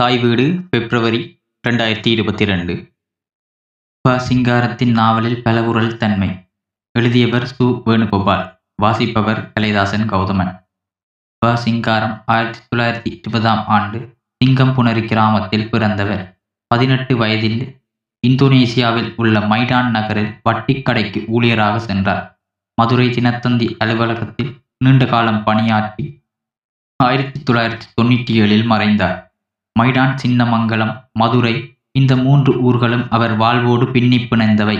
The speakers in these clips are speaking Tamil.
தாய் வீடு பிப்ரவரி ரெண்டாயிரத்தி இருபத்தி ரெண்டு ப சிங்காரத்தின் நாவலில் பலவுரல் தன்மை. எழுதியவர் சு. வேணுகோபால். வாசிப்பவர் கலைதாசன் கௌதமன். ப சிங்காரம் ஆயிரத்தி தொள்ளாயிரத்தி இருபதாம் ஆண்டு சிங்கம்புணரி கிராமத்தில் பிறந்தவர். பதினெட்டு வயதில் இந்தோனேசியாவில் உள்ள மைடான் நகரில் வட்டிக்கடைக்கு ஊழியராக சென்றார். மதுரை தினத்தந்தி அலுவலகத்தில் நீண்ட காலம் பணியாற்றி ஆயிரத்தி தொள்ளாயிரத்தி தொண்ணூற்றி ஏழில் மறைந்தார். மைடான் சின்னமங்கலம் மதுரை இந்த மூன்று ஊர்களும் அவர் வாழ்வோடு பின்னி பிணைந்தவை.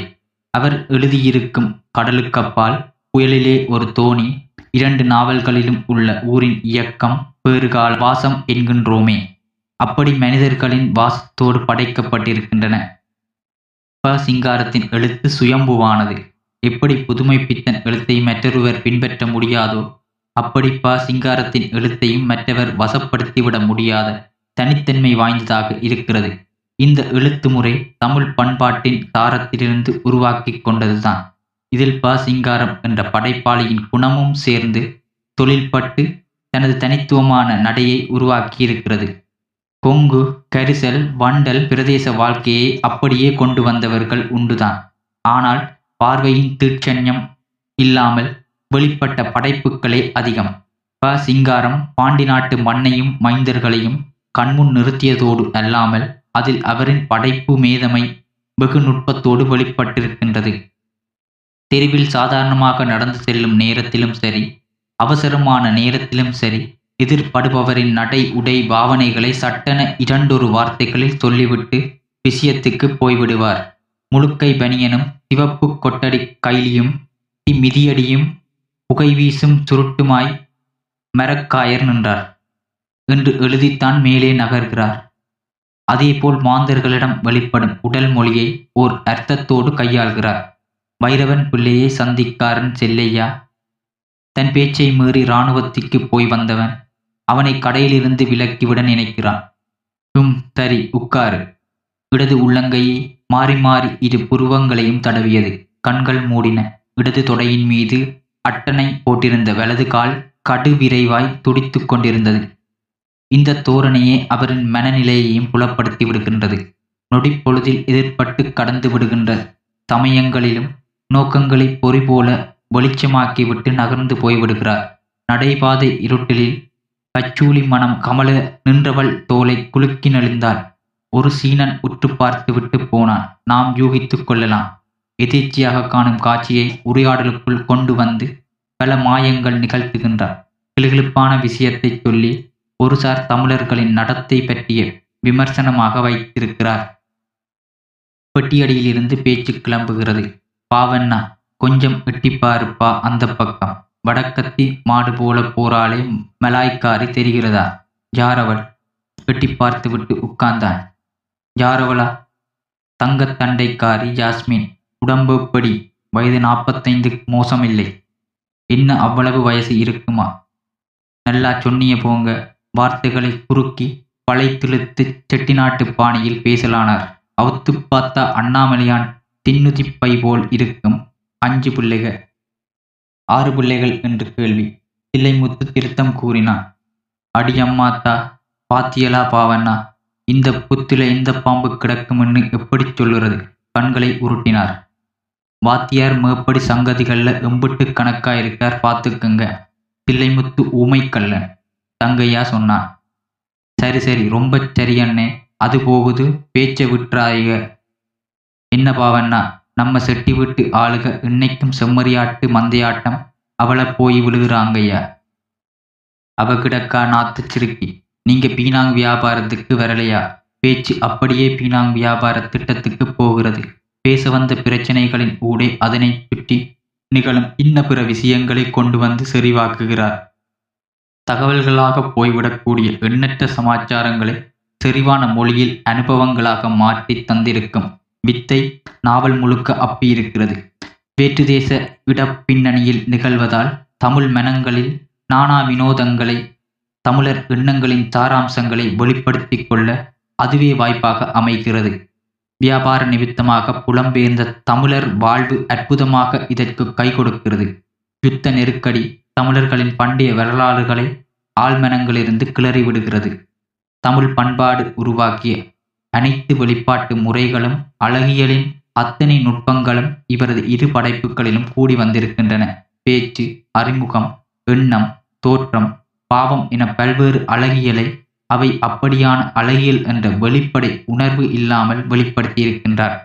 அவர் எழுதியிருக்கும் கடலுக்கப்பால் புயலிலே ஒரு தோணி இரண்டு நாவல்களிலும் உள்ள ஊரின் இயக்கம் பேறுகால வாசம் என்கின்றோமே. அப்படி மனிதர்களின் வாசத்தோடு படைக்கப்பட்டிருக்கின்றன. ப. சிங்காரத்தின் எழுத்து சுயம்புவானது. எப்படி புதுமை பித்தன் எழுத்தை மற்றொருவர் பின்பற்ற முடியாதோ அப்படி ப. சிங்காரத்தின் எழுத்தையும் மற்றவர் வசப்படுத்திவிட முடியாத தனித்தன்மை வாய்ந்ததாக இருக்கிறது. இந்த எழுத்து முறை தமிழ் பண்பாட்டின் தாரத்திலிருந்து உருவாக்கி கொண்டதுதான். இதில் ப. சிங்காரம் என்ற படைப்பாளியின் குணமும் சேர்ந்து தொழில்பட்டு தனது தனித்துவமான நடையை உருவாக்கியிருக்கிறது. கொங்கு கரிசல் வண்டல் பிரதேச வாழ்க்கையை அப்படியே கொண்டு வந்தவர்கள் உண்டுதான். ஆனால் பார்வையின் தீட்சண்யம் இல்லாமல் வெளிப்பட்ட படைப்புகளே அதிகம். ப. சிங்காரம் பாண்டி நாட்டு மண்ணையும் மைந்தர்களையும் கண்முன் நிறுத்தியதோடு அல்லாமல் அதில் அவரின் படைப்பு மேதமை வெகு நுட்பத்தோடு வெளிப்பட்டிருக்கின்றது. தெருவில் சாதாரணமாக நடந்து செல்லும் நேரத்திலும் சரி அவசரமான நேரத்திலும் சரி எதிர்படுபவரின் நடை உடை பாவனைகளை சட்டென இரண்டொரு வார்த்தைகளில் சொல்லிவிட்டு விஷயத்துக்கு போய்விடுவார். முழுக்கை பனியனும் சிவப்பு கொட்டடி கைலியும் மிதியடியும் புகை வீசும் சுருட்டுமாய் மரக்காயர் நின்றார். என்று எழுதித்தான் மேலே நகர்கிறார். அதேபோல் மாந்தர்களிடம் வெளிப்படும் உடல் மொழியை ஓர் அர்த்தத்தோடு கையாள்கிறார். வைரவன் பிள்ளையை சந்திக்காரன் செல்லையா? தன் பேச்சை மீறி இராணுவத்திற்கு போய் வந்தவன் அவனை கடையிலிருந்து விலக்கிவிட நினைக்கிறான். உம் சரி உட்காரு. இடது உள்ளங்கையை மாறி மாறி இரு புருவங்களையும் தடவியது. கண்கள் மூடின இடது தொடையின் மீது அட்டனை போட்டிருந்த வலது கால் கடு விரைவாய் துடித்து கொண்டிருந்தது. இந்த தோரணையே அவரின் மனநிலையையும் புலப்படுத்தி விடுகின்றது. நொடிப்பொழுதில் எதிர்பட்டு கடந்து விடுகின்ற சமயங்களிலும் நோக்கங்களை பொறி போல வெளிச்சமாக்கிவிட்டு நகர்ந்து போய்விடுகிறார். நடைபாதை இருட்டிலில் பச்சூலி மனம் கமல நின்றவள் தோலை குலுக்கி நெளிந்தாள். ஒரு சீனன் உற்று பார்த்துவிட்டுப் போனான். நாம் யூகித்துக் கொள்ளலாம். எதேச்சியாக காணும் காட்சியை உரையாடலுக்குள் கொண்டு வந்து பல மாயங்கள் நிகழ்த்துகின்றார். கிளுகிழுப்பான விஷயத்தை சொல்லி ஒருசார் தமிழர்களின் நடத்தை பற்றிய விமர்சனமாக வைத்திருக்கிறார். பெட்டியடியிலிருந்து பேச்சு கிளம்புகிறது. பாவண்ணா கொஞ்சம் எட்டிப்பாருப்பா அந்த பக்கம். வடக்கத்தி மாடு போல போராளே மலாய்க்காரி தெரிகிறதா? ஜாரவள் எட்டி பார்த்துவிட்டு உட்கார்ந்தான். யாரவளா தங்கத்தண்டைக்காரி ஜாஸ்மின் உடம்பு படி வயது நாற்பத்தைந்து மோசமில்லை. என்ன அவ்வளவு வயசு இருக்குமா? நல்லா சொன்னிய போங்க. வார்த்தைகளை குறுக்கி பழைத்துழுத்து செட்டிநாட்டு பாணியில் பேசலானார். அவுத்து பார்த்த அண்ணாமலையான் தின்னுதிப்பை போல் இருக்கும் அஞ்சு பிள்ளைகள் ஆறு பிள்ளைகள் என்று கேள்வி. பிள்ளைமுத்து திருத்தம் கூறினான். அடியம்மாத்தா பாத்தியலா பாவண்ணா இந்த புத்தில எந்த பாம்பு கிடக்கும்னு எப்படி சொல்லுறது? கண்களை உருட்டினார். வாத்தியார் மேப்படி சங்கதிகள்ல எம்பிட்டு கணக்கா இருக்கார் பார்த்துக்குங்க தில்லைமுத்து ஊமைக்கல்லன் தங்கையா சொன்னான். சரி சரி ரொம்ப சரியண்ணே அது போகுது பேச்சை விட்டுறாயிக என்ன பாவண்ணா நம்ம செட்டி விட்டு ஆளுக இன்னைக்கும் செம்மறியாட்டு மந்தையாட்டம் அவளை போய் விழுகிறாங்கய்யா. அவ கிடக்கா நாத்து சிறுக்கி நீங்க பீனாங் வியாபாரத்துக்கு வரலையா? பேச்சு அப்படியே பீனாங் வியாபார திட்டத்துக்கு போகிறது. பேச வந்த பிரச்சனைகளின் ஊடே அதனை சுற்றி நிகழும் இன்ன பிற விஷயங்களை கொண்டு வந்து செறிவாக்குகிறார். தகவல்களாக போய்விடக்கூடிய எண்ணற்ற சமாச்சாரங்களை செறிவான மொழியில் அனுபவங்களாக மாற்றி தந்திருக்கும் வித்தை நாவல் முழுக்க அப்பியிருக்கிறது. வேற்று தேச இடப்பின்னணியில் நிகழ்வதால் தமிழ் மனங்களில் நானா வினோதங்களை தமிழர் எண்ணங்களின் சாராம்சங்களை வெளிப்படுத்தி கொள்ள அதுவே வாய்ப்பாக அமைகிறது. வியாபார நிமித்தமாக புலம்பெயர்ந்த தமிழர் வாழ்வு அற்புதமாக இதற்கு கை கொடுக்கிறது. யுத்த நெருக்கடி தமிழர்களின் பண்டைய வரலாறுகளை ஆழ்மனங்களிலிருந்து கிளறிவிடுகிறது தமிழ் பண்பாடு உருவாக்கிய அனைத்து வெளிப்பாட்டு முறைகளும் அழகியலின் அத்தனை நுட்பங்களும் இவரது இரு படைப்புகளிலும் கூடி வந்திருக்கின்றன. பேச்சு அறிமுகம் எண்ணம் தோற்றம் பாவம் என பல்வேறு அழகியலை அவை அப்படியான அழகியல் என்ற வெளிப்படை உணர்வு இல்லாமல் வெளிப்படுத்தியிருக்கின்றார்.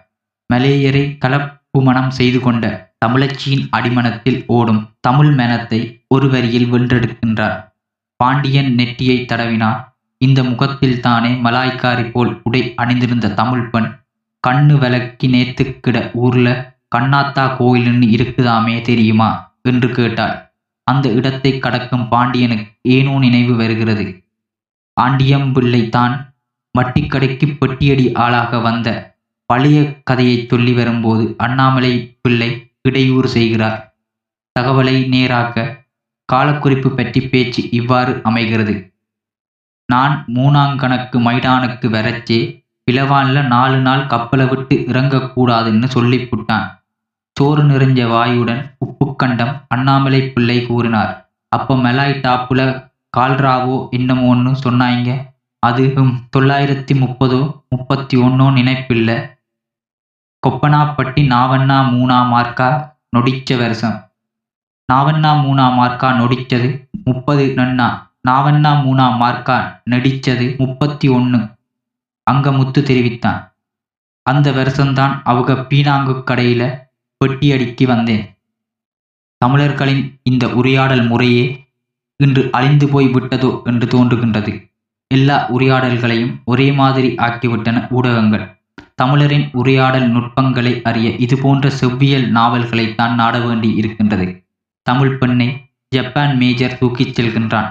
மலேயரை கலப்புமணம் செய்து கொண்ட தமிழச்சியின் அடிமனத்தில் ஓடும் தமிழ் மேனத்தை ஒரு வரியில் வென்றெடுக்கின்றார். பாண்டியன் நெட்டியை தடவினார். இந்த முகத்தில் தானே மலாய்க்காரி போல் உடை அணிந்திருந்த தமிழ் பெண் கண்ணு விளக்கி நேத்துக்கிட ஊர்ல கண்ணாத்தா கோயிலுன்னு இருக்குதாமே தெரியுமா? என்று கேட்டாள். அந்த இடத்தை கடக்கும் பாண்டியனுக்கு ஏனோ நினைவு வருகிறது. ஆண்டியம்பிள்ளை தான் மட்டிக்கடைக்கு பெட்டியடி ஆளாக வந்த பழைய கதையை சொல்லி வரும்போது அண்ணாமலை பிள்ளை இடையூறு செய்கிறார். தகவலை நேராக்க காலக்குறிப்பு பற்றி பேச்சு இவ்வாறு அமைகிறது. நான் மூணாங்கணக்கு மைடானுக்கு வரச்சே பிளவான்ல நாலு நாள் கப்பலை விட்டு இறங்கக்கூடாதுன்னு சொல்லிப்புட்டான். சோறு நிறைஞ்ச வாயுடன் உப்புக்கண்டம் அண்ணாமலை பிள்ளை கூறினார். அப்ப மெலாய் டாப்புல கால்ராவோ என்னமோன்னு சொன்னாங்க அது தொள்ளாயிரத்தி முப்பதோ முப்பத்தி ஒன்னோ நினைப்பில்லை. கொப்பனாப்பட்டி நாவண்ணா மூணா மார்க்கா நொடிச்ச வருஷம். நாவண்ணா மூணா மார்க்கா நொடிச்சது முப்பது நன்னா. நாவண்ணா மூணா மார்க்கா நடிச்சது முப்பத்தி ஒன்று அங்க முத்து தெரிவித்தான். அந்த வருஷம்தான் அவங்க பீனாங்கு கடையில பெட்டி அடிக்கி வந்தேன். தமிழர்களின் இந்த உரையாடல் முறையே இன்று அழிந்து போய் விட்டதோ என்று தோன்றுகின்றது. எல்லா உரையாடல்களையும் ஒரே மாதிரி ஆக்கிவிட்டன ஊடகங்கள். தமிழரின் உரையாடல் நுட்பங்களை அறிய இதுபோன்ற செவ்வியல் நாவல்களை தான் நாட வேண்டி இருக்கின்றது. தமிழ் பெண்ணை ஜப்பான் மேஜர் தூக்கிச் செல்கின்றான்.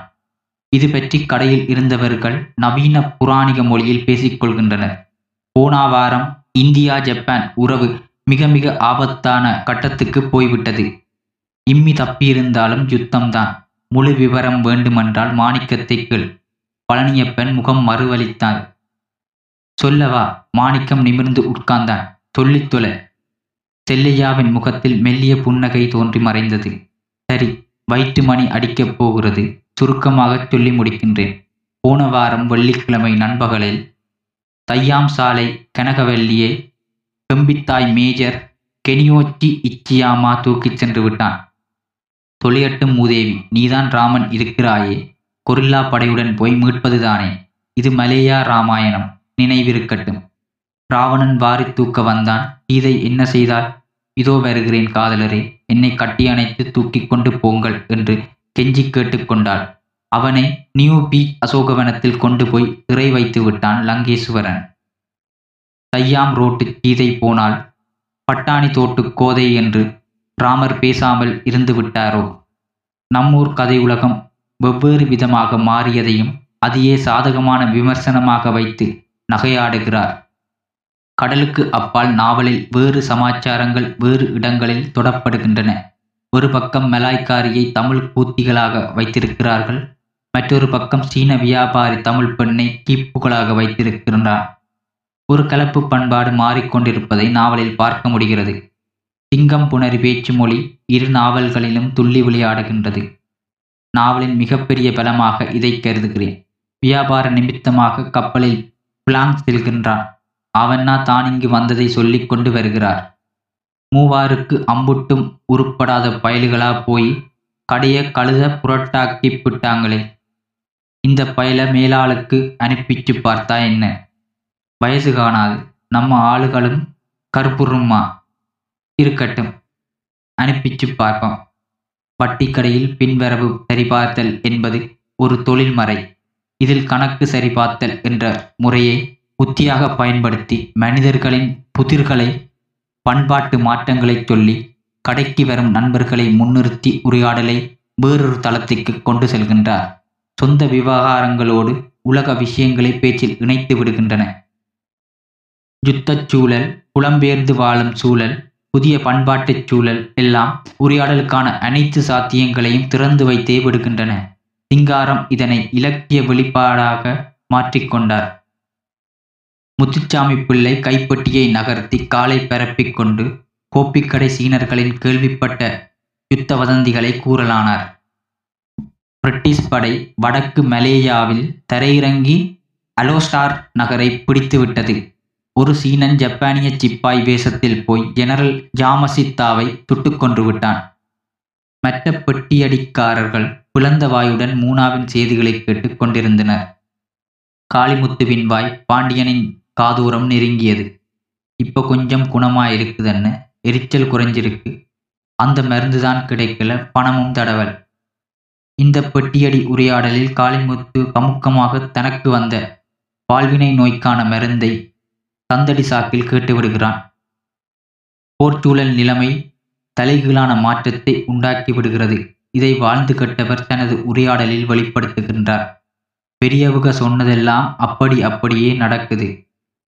இது பற்றி கடையில் இருந்தவர்கள் நவீன புராணிக மொழியில் பேசிக்கொள்கின்றனர் போன வாரம் இந்தியா ஜப்பான் உறவு மிக மிக ஆபத்தான கட்டத்துக்கு போய்விட்டது. இம்மி தப்பியிருந்தாலும் யுத்தம்தான். முழு விவரம் வேண்டுமென்றால் மாணிக்கத்தை கேள். பழனியப்பன் முகம் மறுவலித்தார். சொல்லவா மாணிக்கம் நிமிர்ந்து உட்கார்ந்தான். சொல்லித் தொலை. செல்லையாவின் முகத்தில் மெல்லிய புன்னகை தோன்றி மறைந்தது. சரி வயிற்று மணி அடிக்கப் போகிறது. சுருக்கமாகச் சொல்லி முடிக்கின்றேன். போன வாரம் வெள்ளிக்கிழமை நண்பகலில் தையாம் சாலை கனகவல்லியை கெம்பித்தாய் மேஜர் கெனியோச்சி இச்சியாமா தூக்கிச் சென்று விட்டான். தொழியட்டும் மூதேவி நீதான் ராமன் இருக்கிறாயே. கொரில்லா படையுடன் போய் மீட்பதுதானே. இது மலேயா ராமாயணம். நினைவிருக்கட்டும். ராவணன் வாரி தூக்க வந்தான். சீதை என்ன செய்தாள்? இதோ வருகிறேன் காதலரே என்னை கட்டி அணைத்து தூக்கிக் கொண்டு போங்கள் என்று கெஞ்சி கேட்டுக்கொண்டாள் அவனை நியூ பி அசோகவனத்தில் கொண்டு போய் சிறை வைத்து விட்டான் லங்கேஸ்வரன் தையாம் ரோட்டு சீதை போனால் பட்டாணி தோட்டு கோதை என்று ராமர் பேசாமல் இருந்து விட்டாரோ? நம்மூர் கதை உலகம் வெவ்வேறு விதமாக மாறியதையும் அதையே சாதகமான விமர்சனமாக வைத்து நகையாடுகிறார். கடலுக்கு அப்பால் நாவலில் வேறு சமாச்சாரங்கள் வேறு இடங்களில் தொடப்படுகின்றன. ஒரு பக்கம் மலாய்க்காரியை தமிழ் கூத்திகளாக வைத்திருக்கிறார்கள். மற்றொரு பக்கம் சீன வியாபாரி தமிழ் பெண்ணை கீப்புகளாக வைத்திருக்கின்றார். ஒரு கலப்பு பண்பாடு மாறிக்கொண்டிருப்பதை நாவலில் பார்க்க முடிகிறது. சிங்கம் புணரி பேச்சு மொழி இரு நாவல்களிலும் துள்ளி விளையாடுகின்றது. நாவலின் மிகப்பெரிய பலமாக இதை கருதுகிறேன். வியாபார நிமித்தமாக கப்பலில் பிளாங் செல்கின்றான். அவன்னா தான் இங்கு வந்ததை சொல்லிக் கொண்டு வருகிறார். மூவாருக்கு அம்புட்டும் உருப்படாத பயல்களா போய் கடைய கழுத புரட்டாக்கி விட்டாங்களே இந்த பயல மேலாளுக்கு அனுப்பிச்சு பார்த்தா என்ன? வயசு காணாது. நம்ம ஆளுகளும் கற்புருமா இருக்கட்டும். அனுப்பிச்சு பார்ப்போம். வட்டிக்கடையில் பின்வரவு சரிபார்த்தல் என்பது ஒரு தொழில்மறை. இதில் கணக்கு சரிபார்த்தல் என்ற முறையை உத்தியாக பயன்படுத்தி மனிதர்களின் புதிர்களை பண்பாட்டு மாற்றங்களை சொல்லி கடைக்கு வரும் நண்பர்களை முன்னிறுத்தி உரையாடலை வேறொரு தளத்திற்கு கொண்டு செல்கின்றார். சொந்த விவகாரங்களோடு உலக விஷயங்களை பேச்சில் இணைத்து விடுகின்றன. யுத்தச் சூழல் புலம்பெயர்ந்து வாழும் சூழல் புதிய பண்பாட்டுச் சூழல் எல்லாம் உரையாடலுக்கான அனைத்து சாத்தியங்களையும் திறந்து வைத்தே விடுகின்றன. சிங்காரம் இதனை இலக்கிய வெளிப்பாடாக மாற்றிக்கொண்டார் முத்துச்சாமி பிள்ளை கைப்பட்டியை நகர்த்தி காலை பரப்பிக் கொண்டு கோப்பிக்கடை சீனர்களின் கேள்விப்பட்ட யுத்த வதந்திகளை கூறலானார். பிரிட்டிஷ் படை வடக்கு மலேயாவில் தரையிறங்கி அலோஸ்டார் நகரை பிடித்துவிட்டது. ஒரு சீனன் ஜப்பானிய சிப்பாய் வேஷத்தில் போய் ஜெனரல் ஜாமசித்தாவை சுட்டுக் கொன்று விட்டான். மற்ற பெட்டியடிக்காரர்கள் பிளந்த வாயுடன் மூனாவின் செய்திகளை கேட்டுக் கொண்டிருந்தனர். காளிமுத்துவின் வாய் பாண்டியனின் காதூரம் நெருங்கியது. இப்ப கொஞ்சம் குணமா இருக்குதுன்னு எரிச்சல் குறைஞ்சிருக்கு. அந்த மருந்துதான் கிடைக்கல பணமும் தடவல். இந்த பெட்டியடி உரையாடலில் காளிமுத்து கமுக்கமாக தனக்கு வந்த வாழ்வினை நோய்க்கான மருந்தை தந்தடி சாக்கில் கேட்டுவிடுகிறான் போர்ச்சூழல் நிலைமை தலைகீழான மாற்றத்தை உண்டாக்கி விடுகிறது. இதை வாழ்ந்து கட்டவர் தனது உரையாடலில் வெளிப்படுத்துகின்றார். பெரியவங்க சொன்னதெல்லாம் அப்படி அப்படியே நடக்குது.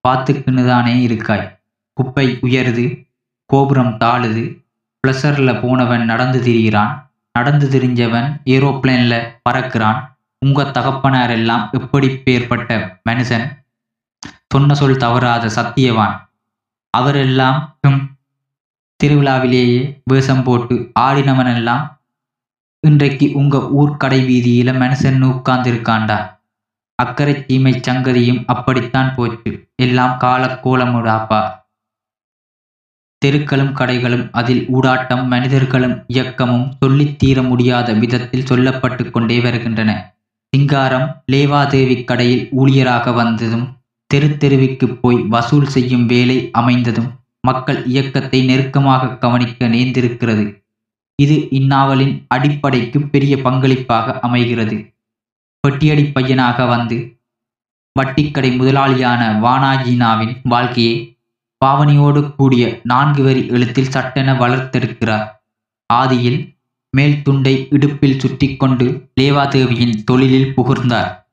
பார்த்துக்குன்னு தானே இருக்காய். குப்பை உயருது கோபுரம் தாழுது. ப்ளஸரில் போனவன் நடந்து திரிகிறான். நடந்து திரிஞ்சவன் ஏரோப்ளேன்ல பறக்கிறான். உங்க தகப்பனார் எல்லாம் எப்படி பேர்பட்ட மனுஷன்? சொன்ன சொல் தவறாத சத்தியவான். அவரெல்லாம் திருவிழாவிலேயே வேஷம் போட்டு ஆடினவனெல்லாம் இன்றைக்கு உங்க ஊர் கடை வீதியில மனுஷன் உட்கார்ந்திருக்காண்டா? அக்கறை தீமை சங்கதியும் அப்படித்தான் போச்சு. எல்லாம் கால கோலமுடாப்பா தெருக்களும் கடைகளும் அதில் ஊடாட்டம் மனிதர்களும் இயக்கமும் சொல்லித் தீர முடியாத விதத்தில் சொல்லப்பட்டு கொண்டே வருகின்றன. சிங்காரம் லேவாதேவி கடையில் ஊழியராக வந்ததும் தெரு தெருவிக்கு போய் வசூல் செய்யும் வேலை அமைந்ததும் மக்கள் இயக்கத்தை நெருக்கமாக கவனிக்க நேர்ந்திருக்கிறது. இது இந்நாவலின் அடிப்படைக்கு பெரிய பங்களிப்பாக அமைகிறது. பெட்டியடி பையனாக வந்து வட்டிக்கடை முதலாளியான வானாஜினாவின் வாழ்க்கையை பாவனையோடு கூடிய நான்கு வரி எழுத்தில் சட்டென வளர்த்தெடுக்கிறார். ஆதியில் மேல் துண்டை இடுப்பில் சுற்றிக்கொண்டு லேவாதேவியின் தொழிலில் புகுந்தார்.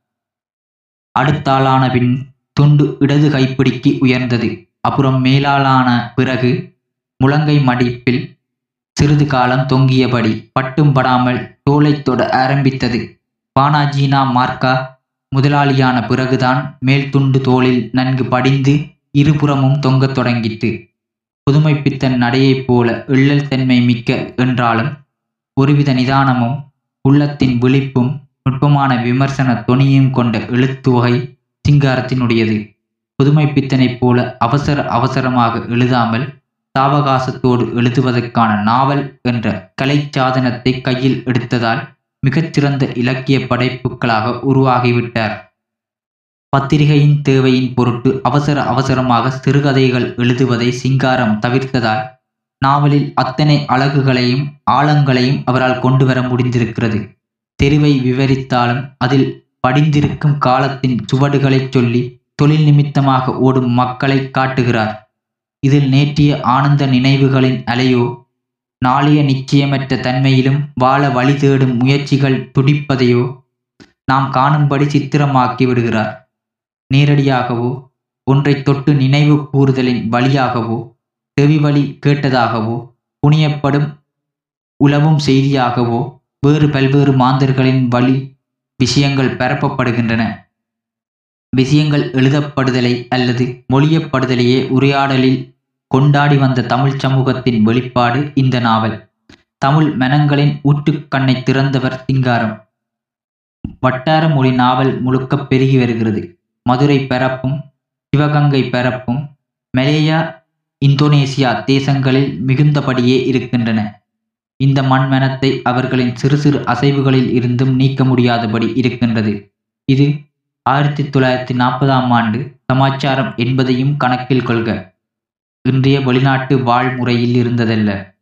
அடுத்தாளானபின் துண்டு இடது கைப்பிடிக்கு உயர்ந்தது. அப்புறம் மேலாளான பிறகு முழங்கை மடிப்பில் சிறிது காலம் தொங்கியபடி பட்டும் படாமல் தோலைத் தொட ஆரம்பித்தது. பானாஜீனா மார்க்கா முதலாளியான பிறகுதான் மேல் துண்டு தோளில் நன்கு படிந்து இருபுறமும் தொங்கத் தொடங்கிற்று. புதுமைப்பித்தன் நடையைப் போல இள்ளல் தன்மை மிக்க என்றாலும் ஒருவித நிதானமும் உள்ளத்தின் விழிப்பும் நுட்பமான விமர்சன தொனியும் கொண்ட எழுத்து வகை சிங்காரத்தினுடையது. புதுமைப்பித்தனைப் போல அவசர அவசரமாக எழுதாமல் சாவகாசத்தோடு எழுதுவதற்கான நாவல் என்ற கலைச்சாதனத்தை கையில் எடுத்ததால் மிகச்சிறந்த இலக்கிய படைப்புகளாக உருவாகிவிட்டார். பத்திரிகையின் தேவையின் பொருட்டு அவசர அவசரமாக சிறுகதைகள் எழுதுவதை சிங்காரம் தவிர்த்ததால் நாவலில் அத்தனை அழகுகளையும் ஆழங்களையும் அவரால் கொண்டு வர முடிந்திருக்கிறது. தெருவை விவரித்தாலும் அதில் படிந்திருக்கும் காலத்தின் சுவடுகளைச் சொல்லி தொழில் நிமித்தமாக ஓடும் மக்களை காட்டுகிறார். இதில் நேற்றிய ஆனந்த நினைவுகளின் அலையோ நாளைய நிச்சயமற்ற தன்மையிலும் வாழ வழி தேடும் முயற்சிகள் துடிப்பதையோ நாம் காணும்படி சித்திரமாக்கி விடுகிறார். நேரடியாகவோ ஒன்றை தொட்டு நினைவு கூறுதலின் வழியாகவோ செவி வழி கேட்டதாகவோ புனியப்படும் உலவும் செய்தியாகவோ வேறு பல்வேறு மாந்தர்களின் வழி விஷயங்கள் பரப்பப்படுகின்றன. விஷயங்கள் எழுதப்படுதலை அல்லது மொழியப்படுதலையே உரையாடலில் கொண்டாடி வந்த தமிழ் சமூகத்தின் வெளிப்பாடு இந்த நாவல். தமிழ் மனங்களின் ஊற்றுக்கண்ணை திறந்தவர் சிங்காரம். வட்டார மொழி நாவல் முழுக்க பெருகி வருகிறது. மதுரை பரப்பும் சிவகங்கை பெறப்பும் மலேயா இந்தோனேசியா தேசங்களில் மிகுந்தபடியே இருக்கின்றன. இந்த மண்மனத்தை அவர்களின் சிறு சிறு அசைவுகளில் இருந்தும் நீக்க முடியாதபடி இருக்கின்றது. இது ஆயிரத்தி தொள்ளாயிரத்தி நாற்பதாம் ஆண்டு சமாச்சாரம் என்பதையும் கணக்கில் கொள்க. இன்றைய வெளிநாட்டு வாழ்முறையில் இருந்ததல்ல.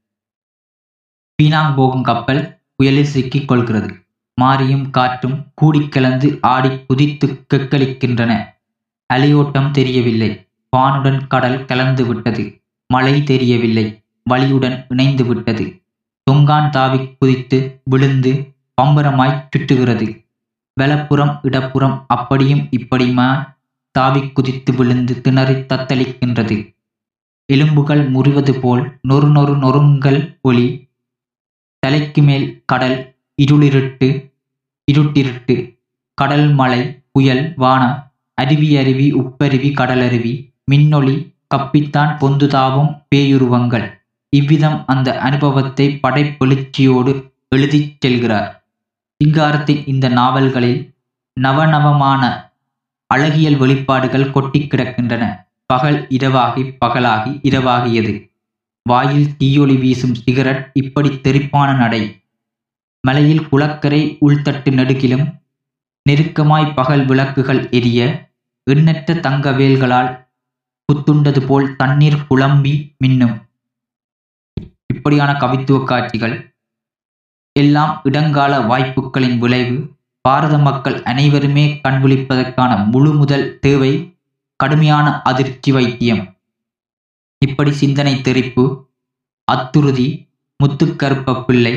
பீனாங் போகும் கப்பல் புயலில் சிக்கிக் கொள்கிறது. மாரியும் காற்றும் கூடிக் கலந்து ஆடி குதித்து கெக்களிக்கின்றன. அலையோட்டம் தெரியவில்லை. வானுடன் கடல் கலந்து விட்டது. மழை தெரியவில்லை. வழியுடன் இணைந்து விட்டது. தொங்கான் தாவி குதித்து விழுந்து பம்பரமாய் சுற்றுகிறது. வலப்புறம் இடப்புறம் அப்படியும் இப்படியுமா? தாவி குதித்து விழுந்து திணறி தத்தளிக்கின்றது. எலும்புகள் முறிவது போல் நொறு நொறு நொறுங்கல் ஒளி. தலைக்கு மேல் கடல் இருளிருட்டு இருட்டிருட்டு. கடல் மலை புயல் வானம். அருவி அருவி உப்பருவி கடலருவி. மின்னொளி கப்பித்தான் பொந்துதாவும் பேயுருவங்கள். இவ்விதம் அந்த அனுபவத்தை படைப்பெழுச்சியோடு எழுதிச் செல்கிறார். சிங்காரத்தின் இந்த நாவல்களில் நவநவமான அழகியல் வெளிப்பாடுகள் கொட்டிக் கிடக்கின்றன. பகல் இரவாகி பகலாகி இரவாகியது. வாயில் தீயொளி வீசும் சிகரெட் இப்படி தெறிப்பான நடை. மலையில் குளக்கரை உள்தட்டு நெடுகிலும் நெருக்கமாய் பகல் விளக்குகள் எரிய எண்ணற்ற தங்க வேல்களால் புத்துண்டது போல் தண்ணீர் குழம்பி மின்னும். இப்படியான கவித்துவ காட்சிகள் எல்லாம் இடங்கால வாய்ப்புகளின் விளைவு பாரத மக்கள் அனைவருமே கண்விழிப்பதற்கான முழு முதல் தேவை கடுமையான அதிர்ச்சி வைத்தியம். இப்படி சிந்தனை தெரிப்பு அத்துருதி முத்துக்கருப்ப பிள்ளை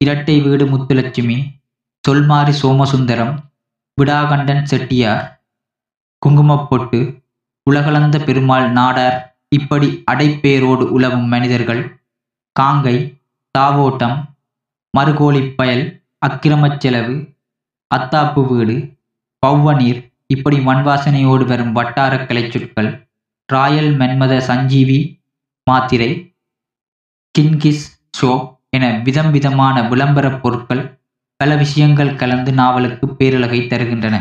இரட்டை வீடு முத்துலட்சுமி சொல்மாரி சோமசுந்தரம் விடாகண்டன் செட்டியார் குங்குமப்பொட்டு உலகளந்த பெருமாள் நாடார் இப்படி அடைப்பேரோடு உலவும் மனிதர்கள் காங்கை தாவோட்டம் மறுகோழிப் பயல் அக்கிரமச் செலவு அத்தாப்பு வீடு பௌவநீர் இப்படி மண்வாசனையோடு வரும் வட்டாரக் கலைச்சொற்கள் ராயல் மென்மத சஞ்சீவி மாத்திரை கின்கிஸ் ஷோ என விதம் விதமான விளம்பரப் பொருட்கள் பல விஷயங்கள் கலந்து நாவலுக்கு பேரழகை தருகின்றன.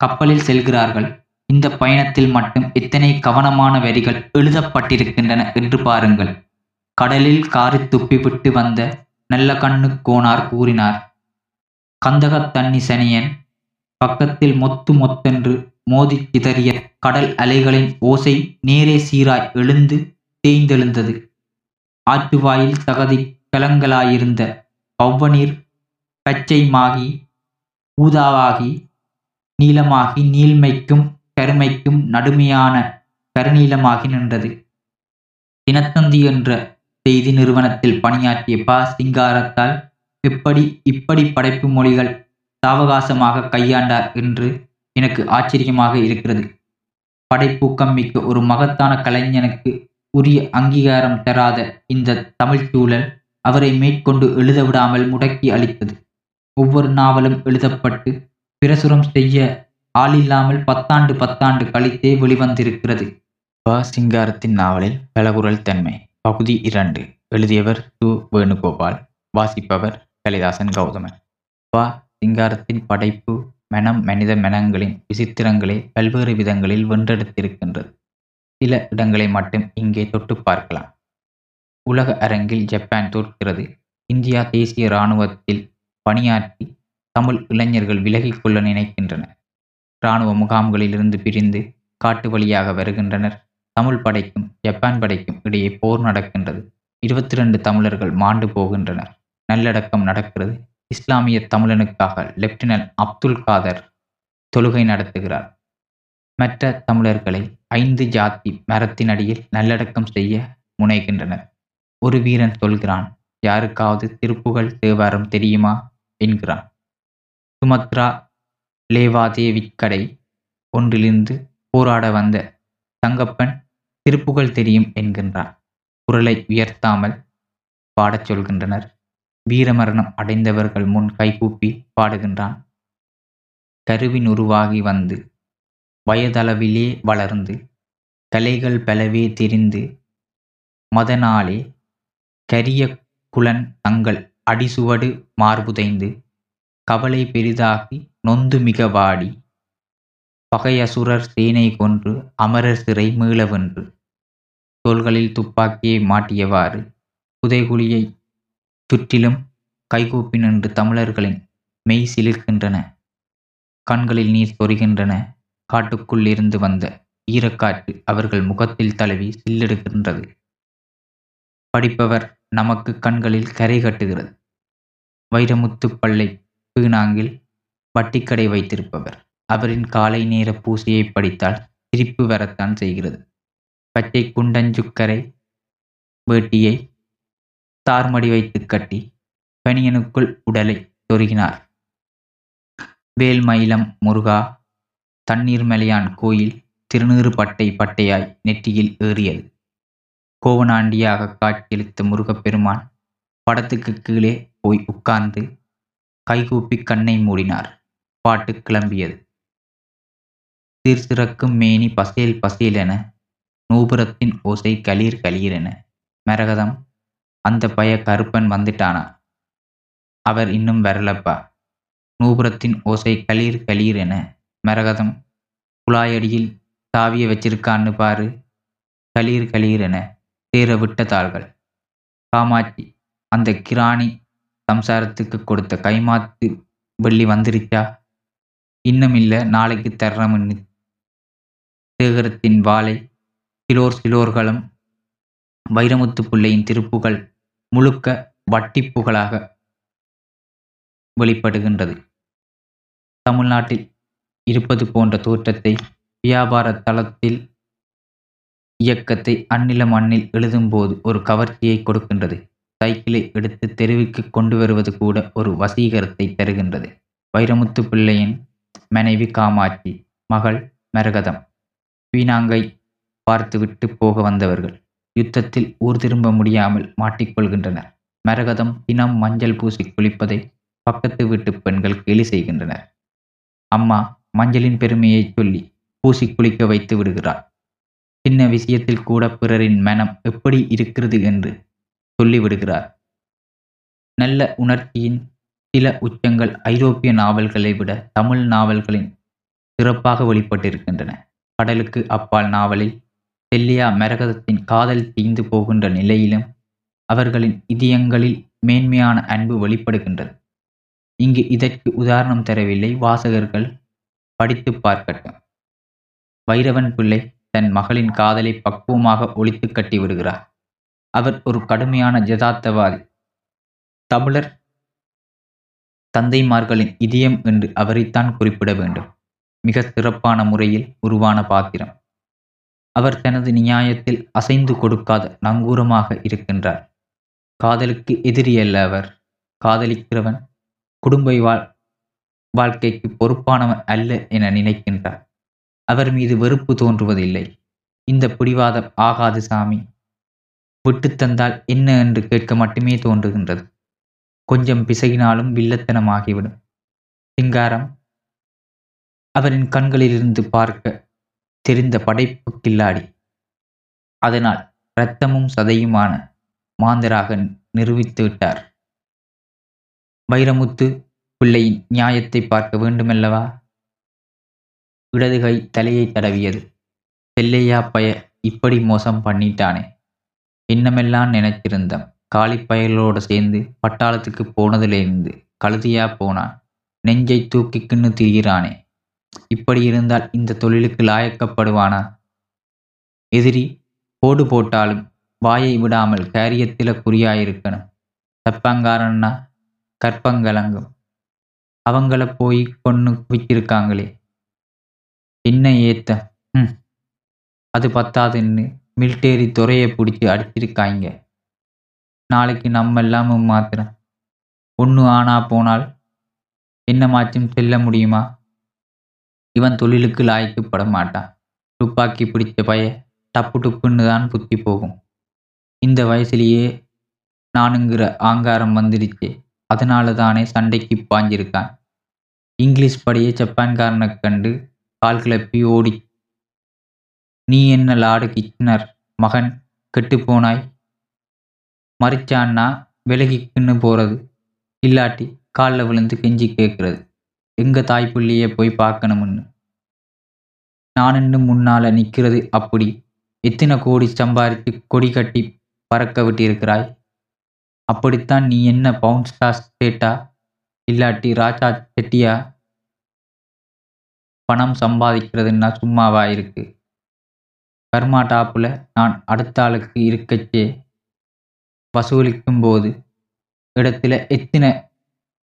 கப்பலில் செல்கிறார்கள். இந்த பயணத்தில் மட்டும் எத்தனை கவனமான வரிகள் எழுதப்பட்டிருக்கின்றன என்று பாருங்கள். கடலில் காரி துப்பிவிட்டு வந்த நல்ல கண்ணு கோனார் கூறினார். கந்தகத் தண்ணி சனியன் பக்கத்தில் மொத்து மொத்தென்று மோதி கிதறிய கடல் அலைகளின் ஓசை நேரே சீராய் எழுந்து தேய்ந்தெழுந்தது. ஆற்றுவாயில் தகதி கலங்களாயிருந்த பவ்வநீர் பச்சைமாகி ஊதாவாகி நீளமாகி நீள்மைக்கும் கருமைக்கும் நடுமையான கருநீளமாகி நின்றது. தினத்தந்தி என்ற செய்தி நிறுவனத்தில் பணியாற்றிய ப. சிங்காரத்தால் எப்படி இப்படி படைப்பு மொழிகள் சாவகாசமாக கையாண்டார் என்று எனக்கு ஆச்சரியமாக இருக்கிறது. படைப்பூக்கம் மிக்க ஒரு மகத்தான கலைஞனுக்கு உரிய அங்கீகாரம் தராத இந்த தமிழ்ச் சூழல் அவரை மேற்கொண்டு எழுத விடாமல் முடக்கி அளித்தது. ஒவ்வொரு நாவலும் எழுதப்பட்டு பிரசுரம் செய்ய ஆளில்லாமல் பத்தாண்டு பத்தாண்டு கழித்தே வெளிவந்திருக்கிறது. ப. சிங்காரத்தின் நாவலில் பலகுரல் தன்மை. பகுதி இரண்டு. எழுதியவர் து. வேணுகோபால். வாசிப்பவர் கலிதாசன் கௌதமன். வா. சிங்காரத்தின் படைப்பு மனம் மனித மனங்களின் விசித்திரங்களை பல்வேறு விதங்களில் வென்றெடுத்திருக்கின்றது. சில இடங்களை மட்டும் இங்கே தொட்டு பார்க்கலாம். உலக அரங்கில் ஜப்பான் தோற்கிறது. இந்தியா தேசிய இராணுவத்தில் பணியாற்றி தமிழ் இளைஞர்கள் விலகிக் கொள்ள நினைக்கின்றனர். இராணுவ முகாம்களிலிருந்து பிரிந்து காட்டு வழியாக வருகின்றனர். தமிழ் படைக்கும் ஜப்பான் படைக்கும் இடையே போர் நடக்கின்றது. இருபத்தி ரெண்டு தமிழர்கள் மாண்டு போகின்றனர். நல்லடக்கம் நடக்கிறது. இஸ்லாமிய தமிழனுக்காக லெப்டினன்ட் அப்துல் காதர் தொழுகை நடத்துகிறார். மற்ற தமிழர்களை ஐந்து ஜாதி மரத்தின் அடியில் நல்லடக்கம் செய்ய முனைகின்றனர். ஒரு வீரன் சொல்கிறான் யாருக்காவது திருப்புகழ் தேவாரம் தெரியுமா? என்கிறான். சுமத்ரா லேவாதேவிக்கடை ஒன்றிலிருந்து போராட வந்த தங்கப்பன் திருப்புகழ் தெரியும் என்கின்றான். குரலை உயர்த்தாமல் பாடச் சொல்கின்றனர். வீரமரணம் அடைந்தவர்கள் முன் கைகூப்பி பாடுகின்றான். கருவின் உருவாகி வந்து வயதளவிலே வளர்ந்து கலைகள் பலவே தெரிந்து மதனாலே கரிய குலன் தங்கள் அடிசுவடு மார்புதைந்து கவலை பெரிதாகி நொந்து மிக வாடி பகையசுரர் சேனை கொன்று அமரர் சிறை மீளவென்று. தோள்களில் துப்பாக்கியை மாட்டியவாறு புதைகுழியை சுற்றிலும் கைகூப்பி நின்று தமிழர்களின் மெய் சிலிர்க்கின்றன. கண்களில் நீர் சொரிகின்றன. காட்டுக்குள் இருந்து வந்த ஈரக்காற்று அவர்கள் முகத்தில் தழுவி சில்லெடுக்கின்றது படிப்பவர் நமக்கு கண்களில் கரை கட்டுகிறது. வைரமுத்து பள்ளை பீனாங்கில் வட்டிக்கடை வைத்திருப்பவர். அவரின் காலை நேர பூசையை படித்தால் சிரிப்பு வரத்தான் செய்கிறது. பச்சை குண்டஞ்சுக்கரை வேட்டியை தார்மடி வைத்து கட்டி பனியனுக்குள் உடலை சொருகினார் வேல்மயிலம் முருகா தண்ணீர் மலையான் கோயில் திருநீறு பட்டை பட்டையாய் நெற்றியில் ஏறியது. கோவனாண்டியாக காட்சியளித்த முருகப்பெருமான் படத்துக்கு கீழே போய் உட்கார்ந்து கைகூப்பி கண்ணை மூடினார். பாட்டு கிளம்பியது. சீர்சிறக்கும் மேனி பசேல் பசேல் என நூபுரத்தின் ஓசை களீர் களீரென மரகதம் அந்த பய கருப்பன் வந்துட்டானா? அவர் இன்னும் வரலப்பா. நூபுரத்தின் ஓசை களீர் களீர் என மரகதம் குழாயடியில் தாவிய வச்சிருக்கான்னு பாரு. களீர் களீர் என சேர விட்ட தாள்கள். காமாட்சி அந்த கிராணி சம்சாரத்துக்கு கொடுத்த கைமாத்து வெள்ளி வந்துருச்சா? இன்னும் இல்ல நாளைக்கு தர்றமின்னு சேகரத்தின் வாளை சிலோர் சிலோர்களும் வைரமுத்து பிள்ளையின் திருப்புகள் முழுக்க வட்டிப்புகளாக வெளிப்படுகின்றது. தமிழ்நாட்டில் இருப்பது போன்ற தோற்றத்தை வியாபார தளத்தில் இயக்கத்தை அந்நில மண்ணில் எழுதும்போது ஒரு கவர்ச்சியை கொடுக்கின்றது. சைக்கிளை எடுத்து தெருவுக்கு கொண்டு வருவது கூட ஒரு வசீகரத்தை தருகின்றது. வைரமுத்து பிள்ளையின் மனைவி காமாட்சி மகள் மரகதம். வீணாங்கை பார்த்துவிட்டுப் போக வந்தவர்கள் யுத்தத்தில் ஊர் திரும்ப முடியாமல் மாட்டிக்கொள்கின்றனர். மரகதம் பிணம் மஞ்சள் பூசி குளிப்பதை பக்கத்து வீட்டு பெண்கள் கேலி செய்கின்றனர். அம்மா மஞ்சளின் பெருமையை சொல்லி பூசி குளிக்க வைத்து விடுகிறார் சின்ன விஷயத்தில் கூட பிறரின் மனம் எப்படி இருக்கிறது என்று சொல்லிவிடுகிறார். நல்ல உணர்ச்சியின் சில உச்சங்கள் ஐரோப்பிய நாவல்களை விட தமிழ் நாவல்களின் சிறப்பாக வெளிப்பட்டிருக்கின்றன. கடலுக்கு அப்பால் நாவலில் செல்லியா மரகதத்தின் காதல் தீந்து போகின்ற நிலையிலும் அவர்களின் இதயங்களில் மேன்மையான அன்பு வெளிப்படுகின்றது. இங்கு இதற்கு உதாரணம் தரவில்லை. வாசகர்கள் படித்து பார்க்கட்டும். வைரவன் பிள்ளை தன் மகளின் காதலை பக்குவமாக ஒழித்து கட்டி விடுகிறார். அவர் ஒரு கடுமையான ஜதார்த்தவாதி தமிழர் தந்தைமார்களின் இதயம் என்று அவரைத்தான் குறிப்பிட வேண்டும். மிக சிறப்பான முறையில் உருவான பாத்திரம். அவர் தனது நியாயத்தில் அசைந்து கொடுக்காத நங்கூரமாக இருக்கின்றார். காதலுக்கு எதிரியல்ல அவர். காதலிக்கிறவன் குடும்ப வாழ் வாழ்க்கைக்கு பொறுப்பானவன் அல்ல என நினைக்கின்றார். அவர் மீது வெறுப்பு தோன்றுவதில்லை. இந்த பிடிவாதம் ஆகாது சாமி. விட்டு தந்தால் என்ன என்று கேட்க மட்டுமே தோன்றுகின்றது. கொஞ்சம் பிசகினாலும் வில்லத்தனமாகிவிடும். சிங்காரம் அவரின் கண்களிலிருந்து பார்க்க தெரிந்த படைப்பு கில்லாடி. அதனால் இரத்தமும் சதையுமான மாந்தராக நிரூபித்து விட்டார். வைரமுத்து பிள்ளையின் நியாயத்தை பார்க்க வேண்டுமல்லவா? இடதுகை தலையை தடவியது. செல்லையா பய இப்படி மோசம் பண்ணிட்டானே. என்னமெல்லாம் நினைச்சிருந்தோம் காளிப்பயலோடு சேர்ந்து பட்டாளத்துக்கு போனதிலிருந்து கழுதியா போனான். நெஞ்சை தூக்கிக்குன்னு திரிகிறானே. இப்படி இருந்தால் இந்த தொழிலுக்கு லாயக்கப்படுவானா? எதிரி போடு போட்டாலும் வாயை விடாமல் காரியத்தில் குறியாயிருக்கணும் தப்பங்காரன்னா கற்பங்கலங்கும். அவங்கள போய் கொன்னு குவிச்சிருக்காங்களே என்ன ஏத்த? ம். அது பத்தாதுன்னு மிலிட்டரி துறையை பிடிச்சி அடிச்சிருக்காங்க நாளைக்கு நம்ம எல்லாமும் மாத்திரம். ஒன்று ஆனா போனால் என்னமாச்சும் செல்ல முடியுமா? இவன் தொழிலுக்கு லாய்க்கப்பட மாட்டான் துப்பாக்கி பிடித்த பய டப்பு டுப்புன்னு தான் புத்தி போகும். இந்த வயசுலேயே நானுங்கிற ஆங்காரம் வந்துடுச்சு. அதனால தானே சண்டைக்கு பாஞ்சிருக்கான். இங்கிலீஷ் படியே ஜப்பான்காரனை கண்டு கால் கிளப்பி ஓடி நீ என்ன லாடு கிச்சனர் மகன்? கெட்டுப்போனாய் மறிச்சான்னா விலகிக்குன்னு போறது. இல்லாட்டி காலில் விழுந்து கெஞ்சி கேட்கறது எங்க புள்ளியை போய் பார்க்கணும்னு. நான் இன்னும் முன்னால நிற்கிறது அப்படி. எத்தனை கோடி சம்பாதித்து கொடி கட்டி பறக்க விட்டிருக்கிறாய்? அப்படித்தான் நீ என்ன பவுன் ஸ்டார் ஸ்டேட்டா இல்லாட்டி ராஜா செட்டியா? பணம் சம்பாதிக்கிறதுன்னா சும்மாவா இருக்கு? கர்மா டாப்புல நான் அடுத்த ஆளுக்கு இருக்கச்சே. வசூலிக்கும் போது இடத்துல எத்தனை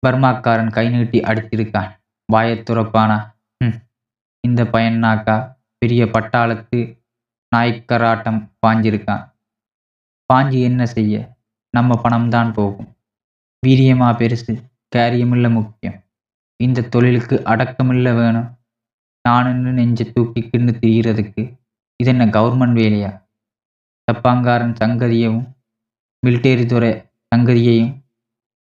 பர்மாக்காரன் கை நீட்டி அடித்திருக்கான். வாயத் துறப்பானா? ம் இந்த பையன்னாக்கா பெரிய பட்டாளத்து நாய்க்கராட்டம் பாஞ்சிருக்கான். பாஞ்சி என்ன செய்ய? நம்ம பணம்தான் போகும். வீரியமா பெருசு கேரியமில்ல முக்கியம். இந்த தொழிலுக்கு அடக்கமில்ல வேணும். நானுன்னு நெஞ்ச தூக்கிக்கின்னு திரிகிறதுக்கு இது என்ன கவர்மெண்ட் வேலையா? தப்பாங்காரன் சங்கதியவும் மிலிட்டரி துறை சங்கதியையும்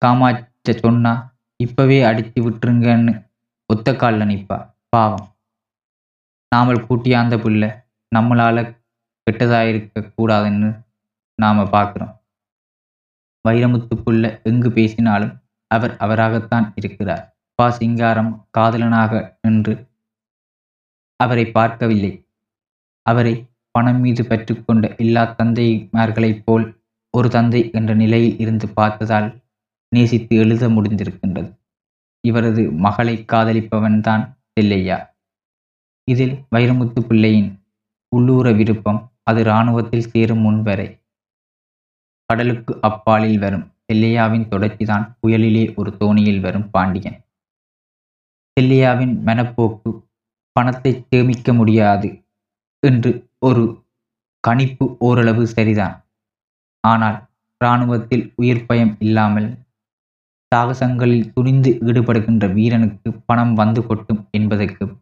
காமாச்ச சொன்னா இப்பவே அடித்து விட்டுருங்கன்னு ஒத்த காலில் நிற்பா பாவம். நாமல் கூட்டியாந்த பிள்ளை நம்மளால கெட்டதாயிருக்க கூடாதுன்னு நாம பார்க்குறோம் வைரமுத்து புள்ள எங்கு பேசினாலும் அவர் அவராகத்தான் இருக்கிறார். பா சிங்காரம் காதலனாக நின்று அவரை பார்க்கவில்லை. அவரை பணம் மீது பெற்றுக்கொண்ட எல்லா தந்தைமார்களைப் போல் ஒரு தந்தை என்ற நிலையில் இருந்து பார்த்ததால் நேசித்து எழுத முடிந்திருக்கின்றது. இவரது மகளை காதலிப்பவன்தான் செல்லையா இதில் வைரமுத்து பிள்ளையின் உள்ளூர விருப்பம் அது இராணுவத்தில் சேரும் முன்வரை கடலுக்கு அப்பாலில் வரும் செல்லையாவின் தொடர்ச்சிதான் புயலிலே ஒரு தோணியில் வரும் பாண்டியன். செல்லையாவின் மனப்போக்கு பணத்தை சேமிக்க முடியாது என்று ஒரு கணிப்பு ஓரளவு சரிதான். ஆனால் இராணுவத்தில் உயிர் பயம் இல்லாமல் சாகசங்களில் துணிந்து ஈடுபடுகின்ற வீரனுக்கு பணம் வந்து கொட்டும் என்பதற்கு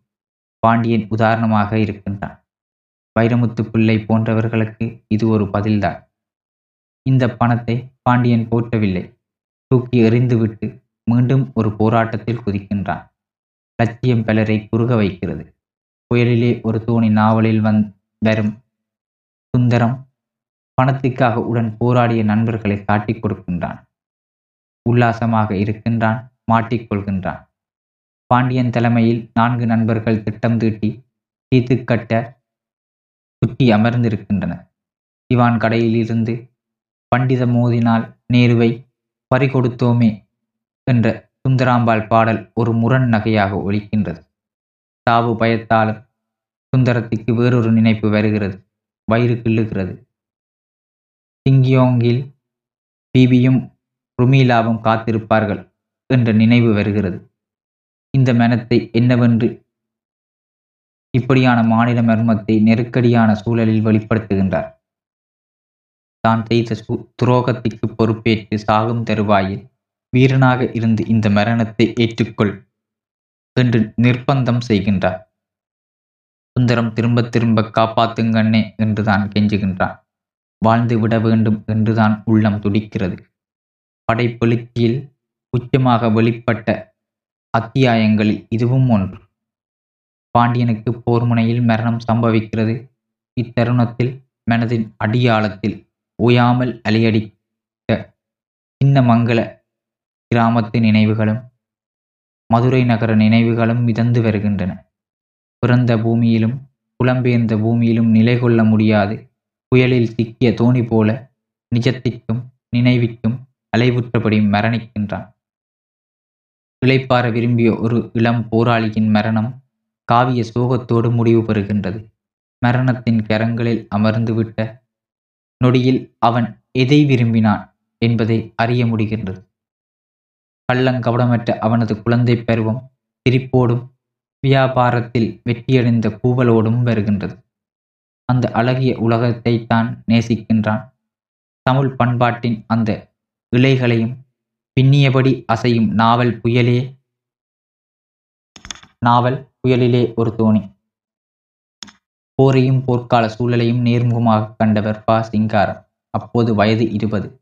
பாண்டியன் உதாரணமாக இருக்கின்றான். வைரமுத்து பிள்ளை போன்றவர்களுக்கு இது ஒரு பதில்தான். இந்த பணத்தை பாண்டியன் போற்றவில்லை. தூக்கி எறிந்துவிட்டு மீண்டும் ஒரு போராட்டத்தில் குதிக்கின்றான். லட்சியம் பலரை குறுக வைக்கிறது. புயலிலே ஒரு தோணி நாவலில் வந் வரும் சுந்தரம் பணத்துக்காக உடன் போராடிய நண்பர்களை காட்டிக் கொடுக்கின்றான். உல்லாசமாக இருக்கின்றான் மாட்டிக்கொள்கின்றான். பாண்டியன் தலைமையில் நான்கு நண்பர்கள் திட்டம் தீட்டி தீத்து கட்ட சுற்றி அமர்ந்திருக்கின்றனர் திவான் கடையிலிருந்து பண்டித மோதினால் நேருவை பறிகொடுத்தோமே என்ற சுந்தராம்பாள் பாடல் ஒரு முரண் நகையாக ஒலிக்கின்றது. சாவு பயத்தாலும் சுந்தரத்துக்கு வேறொரு நினைப்பு வருகிறது. வயிறு கிள்ளுகிறது. சிங்கியோங்கில் பிபியும் ருமீலாவும் காத்திருப்பார்கள் என்ற நினைவு வருகிறது. இந்த மனத்தை என்னவென்று? இப்படியான மாநில மர்மத்தை நெருக்கடியான சூழலில் வெளிப்படுத்துகின்றார். தான் செய்த துரோகத்திற்கு பொறுப்பேற்று சாகும் தருவாயில் வீரனாக இருந்து இந்த மரணத்தை ஏற்றுக்கொள் என்று நிர்பந்தம் செய்கின்றார். சுந்தரம் திரும்ப திரும்ப காப்பாத்துங்கண்ணே என்றுதான் கெஞ்சுகின்றான். வாழ்ந்து விட வேண்டும் என்றுதான் உள்ளம் துடிக்கிறது. படைப்பெழுச்சியில் உச்சமாக வெளிப்பட்ட அத்தியாயங்களில் இதுவும் ஒன்று. பாண்டியனுக்கு போர்முனையில் மரணம் சம்பவிக்கிறது. இத்தருணத்தில் மனதின் அடியாளத்தில் ஓயாமல் அலையடித்த சின்ன மங்கள கிராமத்து நினைவுகளும் மதுரை நகர நினைவுகளும் மிதந்து வருகின்றன. பிறந்த பூமியிலும் புலம்பெயர்ந்த பூமியிலும் நிலை கொள்ள முடியாது. புயலில் சிக்கிய தோணி போல நிஜத்திற்கும் நினைவிற்கும் அலைவுற்றபடி மரணிக்கின்றான். இளைப்பாற விரும்பிய ஒரு இளம் போராளியின் மரணம் காவிய சோகத்தோடு முடிவு பெறுகின்றது. மரணத்தின் கரங்களில் அமர்ந்துவிட்ட நொடியில் அவன் எதை விரும்பினான் என்பதை அறிய முடிகின்றது. கள்ளங்கபடமற்ற அவனது குழந்தை பருவம் சிரிப்போடும் வியாபாரத்தில் வெற்றியடைந்த கூவலோடும் வருகின்றது. அந்த அழகிய உலகத்தை தான் நேசிக்கின்றான். தமிழ் பண்பாட்டின் அந்த இலைகளையும் பின்னியபடி அசையும் நாவல் புயலே நாவல் புயலிலே ஒரு தோணி. போரையும் போர்க்கால சூழலையும் நேர்முகமாக கண்டவர் பா. சிங்காரம். அப்போது வயது இருபது.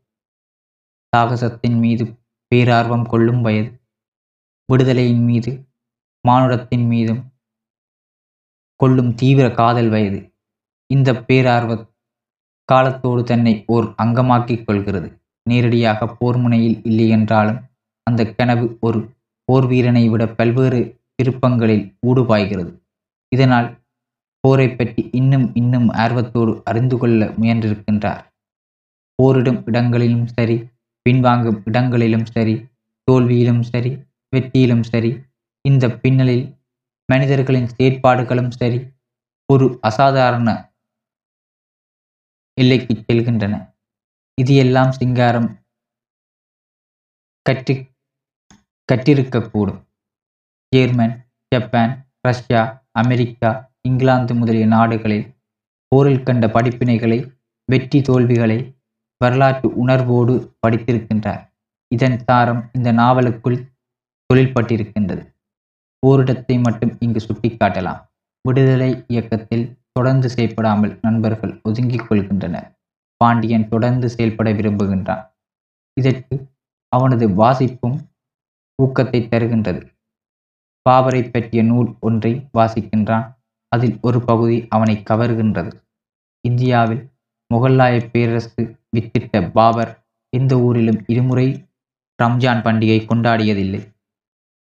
சாகசத்தின் மீது பேரார்வம் கொள்ளும் வயது. விடுதலையின் மீது மானுடத்தின் மீதும் கொள்ளும் தீவிர காதல் வயது. இந்த பேரார்வ காலத்தோடு தன்னை ஓர் அங்கமாக்கிக் கொள்கிறது. நேரடியாக போர் முனையில் இல்லை என்றாலும் அந்த கனவு ஒரு போர் வீரனை விட பல்வேறு திருப்பங்களில் ஊடுபாய்கிறது. இதனால் போரை பற்றி இன்னும் இன்னும் ஆர்வத்தோடு அறிந்து கொள்ள முயன்றிருக்கின்றார். போரிடும் இடங்களிலும் சரி பின்வாங்கும் இடங்களிலும் சரி தோல்வியிலும் சரி வெற்றியிலும் சரி இந்த பின்னலில் மனிதர்களின் செயற்பாடுகளும் சரி ஒரு அசாதாரண எல்லைக்கு செல்கின்றன. இது எல்லாம் சிங்காரம் கட்டி கற்றிருக்கக்கூடும் German Japan Russia America England முதலிய நாடுகளில் போரில் கண்ட படிப்பினைகளை வெற்றி தோல்விகளை வரலாற்று உணர்வோடு படித்திருக்கின்றார். இதன் தாரம் இந்த நாவலுக்குள் தொழில்பட்டிருக்கின்றது. ஓரிடத்தை மட்டும் இங்கு சுட்டிக்காட்டலாம். விடுதலை இயக்கத்தில் தொடர்ந்து செயல்படாமல் நண்பர்கள் ஒதுங்கிக் கொள்கின்றனர். பாண்டியன் தொடர்ந்து செயல்பட விரும்புகின்றான். இதற்கு அவனது வாசிப்பும் ஊக்கத்தை தருகின்றது. பாபரை பற்றிய நூல் ஒன்றை வாசிக்கின்றான். அதில் ஒரு பகுதி அவனை கவர்கின்றது. இந்தியாவில் முகலாய பேரரசு வித்திட்ட பாபர் எந்த ஊரிலும் இருமுறை ரம்ஜான் பண்டிகை கொண்டாடியதில்லை.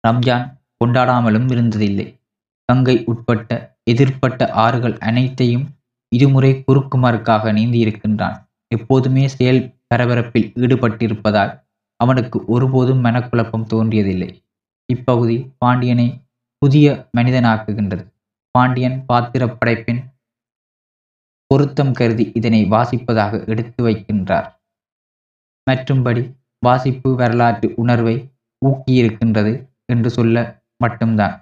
ரம்ஜான் கொண்டாடாமலும் இருந்ததில்லை. கங்கை உட்பட்ட எதிர்ப்பட்ட ஆறுகள் அனைத்தையும் இருமுறை குறுக்குமாருக்காக நீந்தியிருக்கின்றான் எப்போதுமே செயல் பரபரப்பில் ஈடுபட்டிருப்பதால் அவனுக்கு ஒருபோதும் மனக்குழப்பம் தோன்றியதில்லை. இப்பகுதி பாண்டியனை புதிய மனிதனாக்குகின்றது. பாண்டியன் பாத்திர படைப்பின் பொருத்தம் கருதி இதனை வாசிப்பதாக எடுத்து வைக்கின்றார். மற்றும்படி வாசிப்பு வரலாற்று உணர்வை ஊக்கியிருக்கின்றது என்று சொல்ல மட்டும்தான்.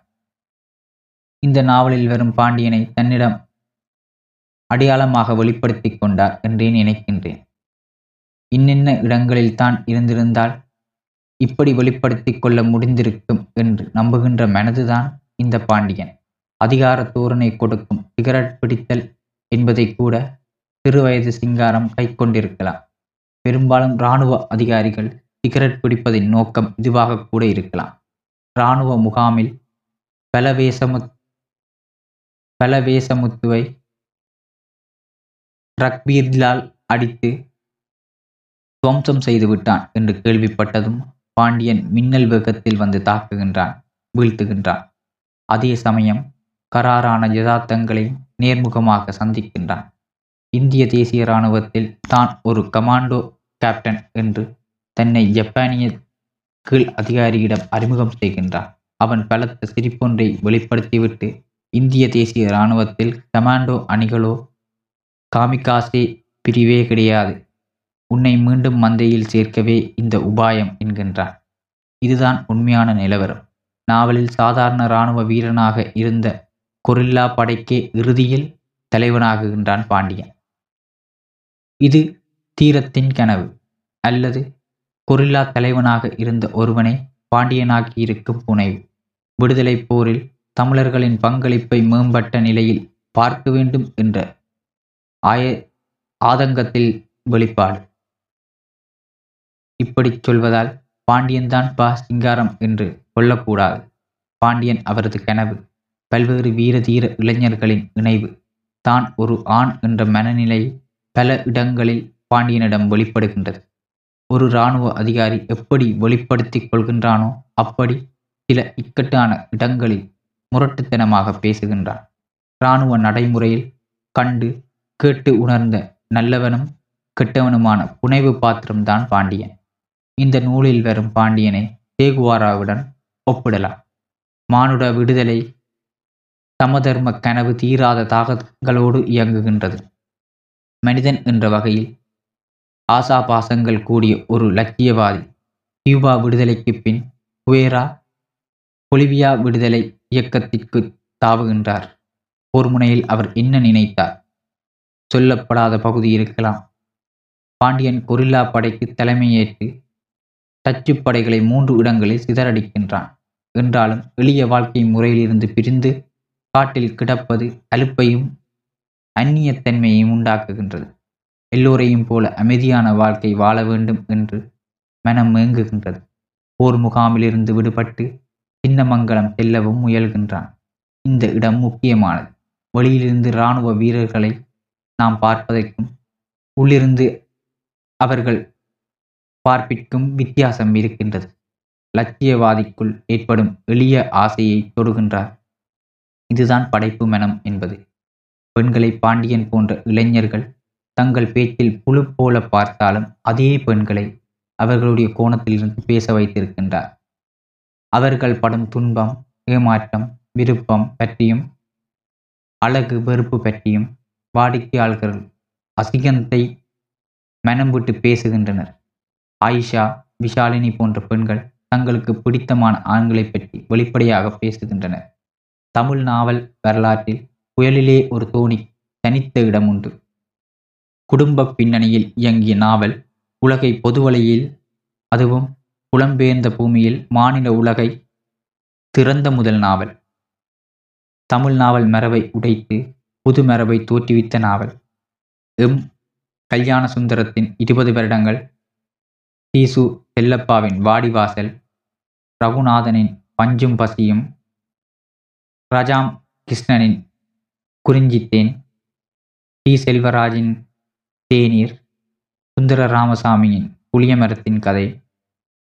இந்த நாவலில் வரும் பாண்டியனை தன்னிடம் அடையாளமாக வெளிப்படுத்திக் கொண்டார் என்றே நினைக்கின்றேன். இன்னென்ன இடங்களில் தான் இருந்திருந்தால் இப்படி வெளிப்படுத்தி கொள்ள முடிந்திருக்கும் என்று நம்புகின்ற மனதுதான் இந்த பாண்டியன். அதிகார தோரணை கொடுக்கும் சிகரெட் பிடித்தல் என்பதை கூட சிறுவயது சிங்காரம் கை கொண்டிருக்கலாம். பெரும்பாலும் இராணுவ அதிகாரிகள் சிகரெட் பிடிப்பதின் நோக்கம் இதுவாக கூட இருக்கலாம். இராணுவ முகாமில் பலவேசமு பலவேசமுத்துவை ரக்பீர்லால் அடித்து துவம்சம் செய்து விட்டான் என்று கேள்விப்பட்டதும் பாண்டியன் மின்னல் வேகத்தில் வந்து தாக்குகின்றான் வீழ்த்துகின்றான். அதே சமயம் கராரான யதார்த்தங்களை நேர்முகமாக சந்திக்கின்றான். இந்திய தேசிய இராணுவத்தில் தான் ஒரு கமாண்டோ கேப்டன் என்று தன்னை ஜப்பானிய கீழ் அதிகாரியிடம் அறிமுகம் செய்கின்றான். அவன் பலத்த சிரிப்பொன்றை வெளிப்படுத்திவிட்டு இந்திய தேசிய இராணுவத்தில் கமாண்டோ அணிகளோ காமிகாசே பிரிவே கிடையாது. உன்னை மீண்டும் மந்தையில் சேர்க்கவே இந்த உபாயம் என்கின்றான். இதுதான் உண்மையான நிலவரம். நாவலில் சாதாரண இராணுவ வீரனாக இருந்த கொரில்லா படைக்கே இறுதியில் தலைவனாகுகின்றான் பாண்டியன். இது தீரத்தின் கனவு. அல்லது கொரில்லா தலைவனாக இருந்த ஒருவனை பாண்டியனாக்கி இருக்கும் புனைவு. விடுதலை போரில் தமிழர்களின் பங்களிப்பை மேம்பட்ட நிலையில் பார்க்க வேண்டும் என்ற ஆய ஆதங்கத்தில் வெளிப்பாடு. இப்படி சொல்வதால் பாண்டியன்தான் பா சிங்காரம் என்று கொள்ளக்கூடாது பாண்டியன் அவரது கனவு பல்வேறு வீர தீர இளைஞர்களின் இணைவு தான் ஒரு ஆண் என்ற மனநிலை பல இடங்களில் பாண்டியனிடம் வெளிப்படுகின்றது. ஒரு இராணுவ அதிகாரி எப்படி வெளிப்படுத்திக் கொள்கின்றானோ அப்படி சில இக்கட்டான இடங்களில் முரட்டுத்தனமாக பேசுகின்றான். இராணுவ நடைமுறையில் கண்டு கேட்டு உணர்ந்த நல்லவனும் கெட்டவனுமான புனைவு பாத்திரம்தான் பாண்டியன். இந்த நூலில் வரும் பாண்டியனை தேகுவாராவுடன் ஒப்பிடலாம். மானுட விடுதலை சமதர்ம கனவு தீராத தாகங்களோடு இயங்குகின்றது. மனிதன் என்ற வகையில் ஆசாபாசங்கள் கூடிய ஒரு லட்சியவாதி கியூபா விடுதலைக்கு பின் குவேரா பொலிவியா விடுதலை இயக்கத்திற்கு தாவுகின்றார். போர் முனையில் அவர் என்ன நினைத்தார்? சொல்லப்படாத பகுதி இருக்கலாம். பாண்டியன் கொரில்லா படைக்கு தலைமையேற்று டச்சு படைகளை மூன்று இடங்களில் சிதறடிக்கின்றான். என்றாலும் எளிய வாழ்க்கை முறையிலிருந்து பிரிந்து காட்டில் கிடப்பது அலுப்பையும் அந்நியத்தன்மையையும் உண்டாக்குகின்றது. எல்லோரையும் போல அமைதியான வாழ்க்கை வாழ வேண்டும் என்று மனம் மேங்குகின்றது போர் முகாமிலிருந்து விடுபட்டு சின்னமங்கலம் செல்லவும் முயல்கின்றான். இந்த இடம் முக்கியமானது. வெளியிலிருந்து இராணுவ வீரர்களை நாம் பார்ப்பதற்கும் உள்ளிருந்து அவர்கள் பார்ப்பிற்கும் வித்தியாசம் இருக்கின்றது. லட்சியவாதிக்குள் ஏற்படும் எளிய ஆசையை தொடுகின்றார் இதுதான் படைப்பு மனம் என்பது. பெண்களை பாண்டியன் போன்ற இளைஞர்கள் தங்கள் பேச்சில் புழு போல பார்த்தாலும் அதே பெண்களை அவர்களுடைய கோணத்திலிருந்து பேச வைத்திருக்கின்றார். அவர்கள் படும் துன்பம் ஏமாற்றம் விருப்பம் பற்றியும் அழகு வெறுப்பு பற்றியும் வாடிக்கையாளர்கள் அசிங்கத்தை மனம் விட்டு பேசுகின்றனர். ஆயிஷா விஷாலினி போன்ற பெண்கள் தங்களுக்கு பிடித்தமான ஆண்களை பற்றி வெளிப்படையாக பேசுகின்றனர். தமிழ் நாவல் வரலாற்றில் புயலிலே ஒரு தோணி தனித்த இடம் உண்டு. குடும்ப பின்னணியில் இயங்கிய நாவல் உலகை பொதுவலையில் அதுவும் புலம்பெயர்ந்த பூமியில் மாநில உலகை திறந்த முதல் நாவல். தமிழ் நாவல் மரபை உடைத்து புதுமரபை தோற்றுவித்த நாவல் எம். கல்யாண சுந்தரத்தின் இருபது வருடங்கள். தீசு செல்லப்பாவின் வாடிவாசல். ரகுநாதனின் பஞ்சும் பசியும். ரஜாம் கிருஷ்ணனின் குறிஞ்சித்தேன். டி செல்வராஜின் தேநீர். சுந்தர ராமசாமியின் புளியமரத்தின் கதை.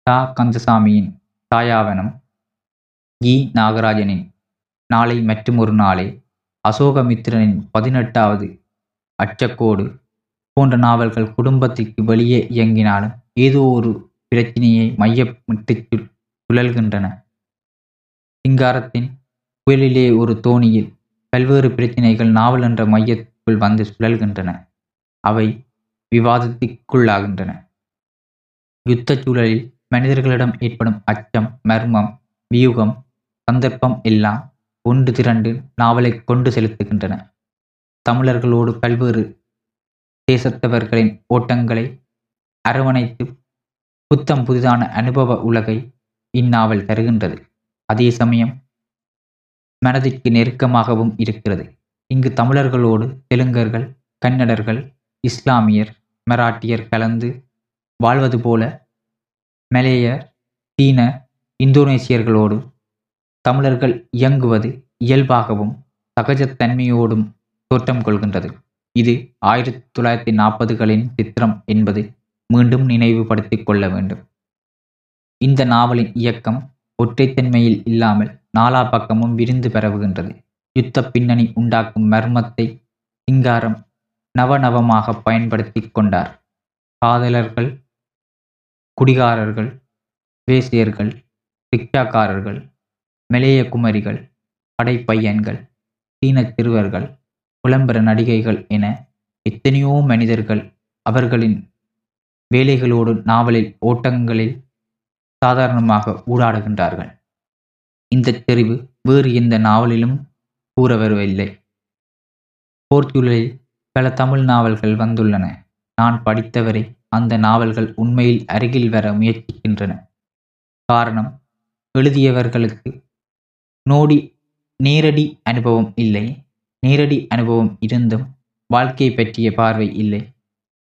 தா கந்தசாமியின் தாயாவனம். கி நாகராஜனின் நாளை மற்றுமொரு நாளே. அசோகமித்திரனின் பதினெட்டாவது அச்சக்கோடு போன்ற நாவல்கள் குடும்பத்திற்கு வெளியே இயங்கினாலும் ஏதோ ஒரு பிரச்சினையை மையமிட்டு சுழல்கின்றன. சிங்காரத்தின் புயலிலே ஒரு தோணியில் பல்வேறு பிரச்சினைகள் நாவல் என்ற மையத்துக்குள் வந்து சுழல்கின்றன. அவை விவாதத்திற்குள்ளாகின்றன. யுத்தச் சூழலில் மனிதர்களிடம் ஏற்படும் அச்சம் மர்மம் வியூகம் சந்தர்ப்பம் எல்லாம் ஒன்று திரண்டு நாவலை கொண்டு செலுத்துகின்றன. தமிழர்களோடு பல்வேறு தேசத்தவர்களின் ஓட்டங்களை அரவணைத்து புத்தம் புதிதான அனுபவ உலகை இந்நாவல் தருகின்றது. அதே சமயம் மனதிற்கு நெருக்கமாகவும் இருக்கிறது. இங்கு தமிழர்களோடு தெலுங்கர்கள் கன்னடர்கள் இஸ்லாமியர் மராட்டியர் கலந்து வாழ்வது போல மலேயர் சீன இந்தோனேசியர்களோடு தமிழர்கள் இயங்குவது இயல்பாகவும் சகஜத்தன்மையோடும் தோற்றம் கொள்கின்றது. இது ஆயிரத்தி தொள்ளாயிரத்தி நாற்பதுகளின் சித்திரம் என்பது மீண்டும் நினைவுபடுத்திக் கொள்ள வேண்டும். இந்த நாவலின் இயக்கம் ஒற்றைத்தன்மையில் இல்லாமல் நாலா பக்கமும் விரிந்து பரவுகின்றது. யுத்த பின்னணி உண்டாக்கும் மர்மத்தை சிங்காரம் நவநவமாக பயன்படுத்தி கொண்டார். காதலர்கள் குடிகாரர்கள் வேசியர்கள் ரிக்ஷாக்காரர்கள் மெலேய குமரிகள் படைப்பையன்கள் சீனச் சிறுவர்கள் புலம்பெற நடிகைகள் என எத்தனையோ மனிதர்கள் அவர்களின் வேலைகளோடு நாவலில் ஓட்டங்களில் சாதாரணமாக ஊடாடுகின்றார்கள் இந்த தெரிவு வேறு எந்த நாவலிலும் கூற வரவில்லை. போர்ச்சுகலில் பல தமிழ் நாவல்கள் வந்துள்ளன. நான் படித்தவரை அந்த நாவல்கள் உண்மையில் அருகில் வர முயற்சிக்கின்றன. காரணம் எழுதியவர்களுக்கு நோடி நேரடி அனுபவம் இல்லை. நேரடி அனுபவம் இருந்தும் வாழ்க்கை பற்றிய பார்வை இல்லை.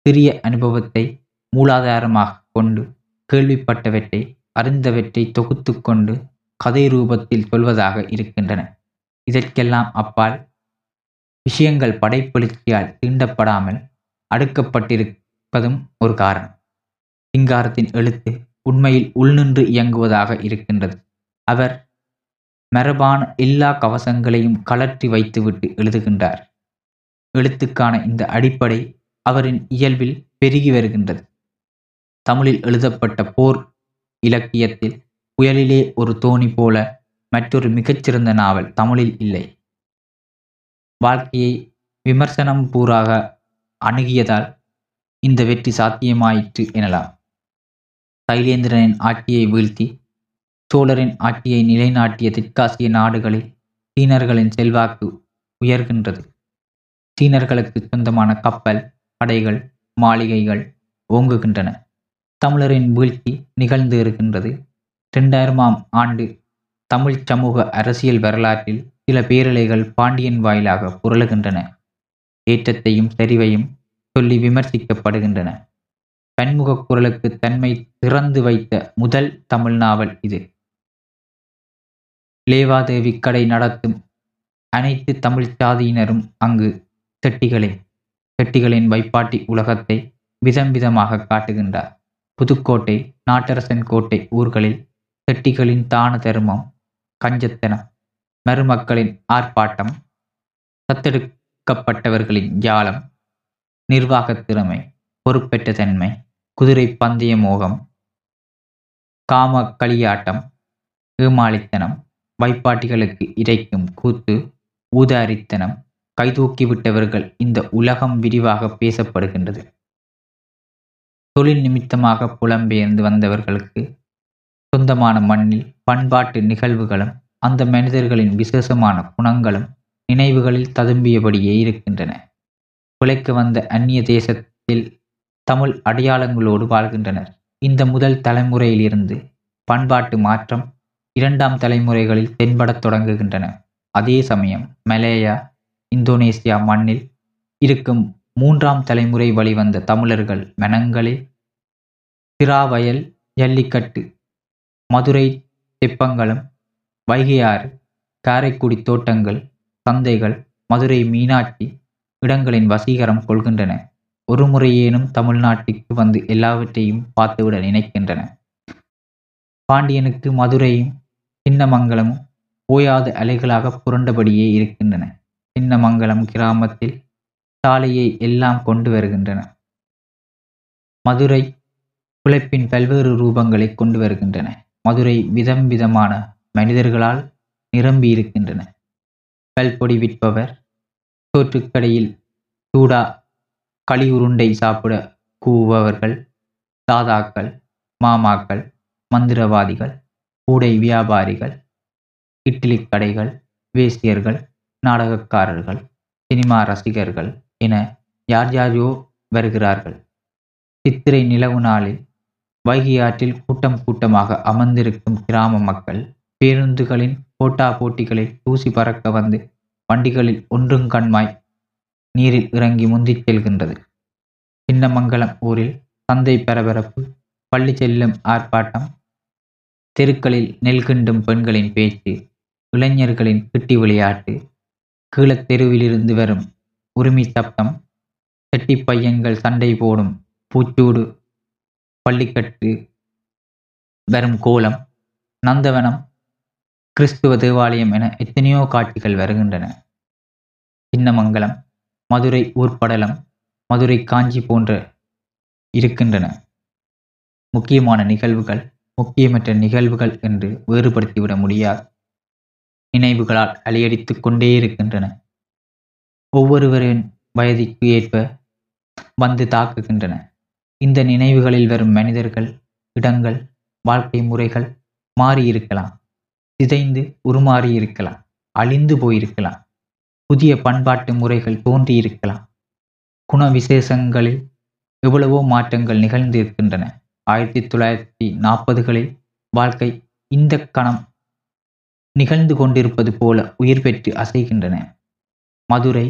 சிறிய அனுபவத்தை மூலாதாரமாக கொண்டு கேள்விப்பட்டவற்றை அறிந்தவற்றை தொகுத்து கொண்டு கதை ரூபத்தில் சொல்வதாக இருக்கின்றன. இதற்கெல்லாம் அப்பால் விஷயங்கள் படைப்பெழுச்சியால் தீண்டப்படாமல் அடுக்கப்பட்டிருப்பதும் ஒரு காரணம். சிங்காரத்தின் எழுத்து உண்மையில் உள்நின்று இயங்குவதாக இருக்கின்றது. அவர் மரபான எல்லா கவசங்களையும் கலற்றி வைத்துவிட்டு எழுதுகின்றார். எழுத்துக்கான இந்த அடிப்படை அவரின் இயல்பில் பெருகி வருகின்றது. தமிழில் எழுதப்பட்ட போர் இலக்கியத்தில் புயலிலே ஒரு தோணி போல மற்றொரு மிகச்சிறந்த நாவல் தமிழில் இல்லை. வாழ்க்கையை விமர்சனம் பூராக அணுகியதால் இந்த வெற்றி சாத்தியமாயிற்று எனலாம். சைலேந்திரனின் ஆட்சியை வீழ்த்தி சோழரின் ஆட்சியை நிலைநாட்டிய தெற்காசிய நாடுகளில் சீனர்களின் செல்வாக்கு உயர்கின்றது. சீனர்களுக்கு சொந்தமான கப்பல் படைகள் மாளிகைகள் ஓங்குகின்றன. தமிழரின் வீழ்ச்சி நிகழ்ந்து இருக்கின்றது. இரண்டாயிரமாம் ஆண்டு தமிழ் சமூக அரசியல் வரலாற்றில் சில பேரலைகள் பாண்டியன் வாயிலாக புரளுகின்றன. ஏற்றத்தையும் சரிவையும் சொல்லி விமர்சிக்கப்படுகின்றன. பன்முகக் குரலுக்கு தன்மை திறந்து வைத்த முதல் தமிழ் நாவல் இது. லேவாதேவி கடை நடத்தும் அனைத்து தமிழ் சாதியினரும் அங்கு செட்டிகளே செட்டிகளின் வைப்பாட்டி உலகத்தை விதம் விதமாக காட்டுகின்றார். புதுக்கோட்டை நாட்டரசன் கோட்டை ஊர்களில் செட்டிகளின் தான தருமம் கஞ்சத்தனம் மருமக்களின் ஆர்ப்பாட்டம் தத்தெடுக்கப்பட்டவர்களின் ஜாலம் நிர்வாகத் திறமை பொறுப்பெற்ற தன்மை குதிரை பந்தய மோகம் காம களியாட்டம் ஏமாளித்தனம் வைப்பாட்டிகளுக்கு இறைக்கும் கூத்து ஊதாரித்தனம் கைதூக்கிவிட்டவர்கள் இந்த உலகம் விரிவாக பேசப்படுகின்றது. தொழில் நிமித்தமாக புலம்பெயர்ந்து வந்தவர்களுக்கு சொந்தமான மண்ணில் பண்பாட்டு நிகழ்வுகளும் அந்த மனிதர்களின் விசேஷமான குணங்களும் நினைவுகளில் ததும்பியபடியே இருக்கின்றன. பிழைக்க வந்த அந்நிய தேசத்தில் தமிழ் அடையாளங்களோடு வாழ்கின்றனர். இந்த முதல் தலைமுறையிலிருந்து பண்பாட்டு மாற்றம் இரண்டாம் தலைமுறைகளில் தென்படத் தொடங்குகின்றன. அதே சமயம் மலேயா இந்தோனேசியா மண்ணில் இருக்கும் மூன்றாம் தலைமுறை வழிவந்த தமிழர்கள் மெனங்களே திராவயல் ஜல்லிக்கட்டு மதுரை தெப்பங்களும் வைகையாறு காரைக்குடி தோட்டங்கள் சந்தைகள் மதுரை மீனாட்சி இடங்களின் வசீகரம் கொள்கின்றன. ஒரு முறையேனும் தமிழ்நாட்டுக்கு வந்து எல்லாவற்றையும் பார்த்துவிட நினைக்கின்றன. பாண்டியனுக்கு மதுரையும் சின்னமங்கலமும் ஓயாத அலைகளாக புரண்டபடியே இருக்கின்றன. சின்னமங்கலம் கிராமத்தில் சாலையை எல்லாம் கொண்டு வருகின்றன. மதுரை உழைப்பின் பல்வேறு ரூபங்களை கொண்டு வருகின்றன. மதுரை விதம் விதமான மனிதர்களால் நிரம்பி இருக்கின்றன. பல்பொடி விற்பவர் சோற்றுக்கடையில் சூடா களி உருண்டை சாப்பிட கூவுபவர்கள் தாதாக்கள் மாமாக்கள் மந்திரவாதிகள் கூடை வியாபாரிகள் இட்லி கடைகள் வேசியர்கள் நாடகக்காரர்கள் சினிமா ரசிகர்கள் என யார் யாரையோ வருகிறார்கள். சித்திரை நிலவு நாளில் வைகை ஆற்றில் கூட்டம் கூட்டமாக அமர்ந்திருக்கும் கிராம மக்கள் பேருந்துகளின் போட்டா போட்டிகளில் தூசி பறக்க வந்து வண்டிகளில் ஒன்றும் கண்மாய் நீரில் இறங்கி முந்திச் செல்கின்றது. சின்னமங்கலம் ஊரில் சந்தை பரபரப்பு பள்ளி செல்லும் ஆர்ப்பாட்டம் தெருக்களில் நெல் கிண்டும் பெண்களின் பேச்சு இளைஞர்களின் கிட்டி விளையாட்டு கீழத் தெருவிலிருந்து வரும் உரிமை சப்தம் செட்டி பையன்கள் சண்டை போடும் பூச்சூடு பள்ளிக்கட்டு வரும் கோலம் நந்தவனம் கிறிஸ்துவ தேவாலயம் என எத்தனையோ காட்சிகள் வருகின்றன. சின்னமங்கலம் மதுரை ஊர்ப்படலம் மதுரை காஞ்சி போன்ற இருக்கின்றன. முக்கியமான நிகழ்வுகள் முக்கியமற்ற நிகழ்வுகள் என்று வேறுபடுத்திவிட முடியாது. நினைவுகளால் அலையடித்துக் கொண்டே இருக்கின்றன. ஒவ்வொருவரின் வயதிற்கு ஏற்ப வந்து தாக்குகின்றன. இந்த நினைவுகளில் வரும் மனிதர்கள் இடங்கள் வாழ்க்கை முறைகள் மாறியிருக்கலாம். சிதைந்து உருமாறி இருக்கலாம் அழிந்து போயிருக்கலாம். புதிய பண்பாட்டு முறைகள் தோன்றியிருக்கலாம். குண விசேஷங்களில் எவ்வளவோ மாற்றங்கள் நிகழ்ந்து இருக்கின்றன ஆயிரத்தி தொள்ளாயிரத்தி நாற்பதுகளில் வாழ்க்கை இந்த கணம் நிகழ்ந்து கொண்டிருப்பது போல உயிர் பெற்று அசைகின்றன. Madurai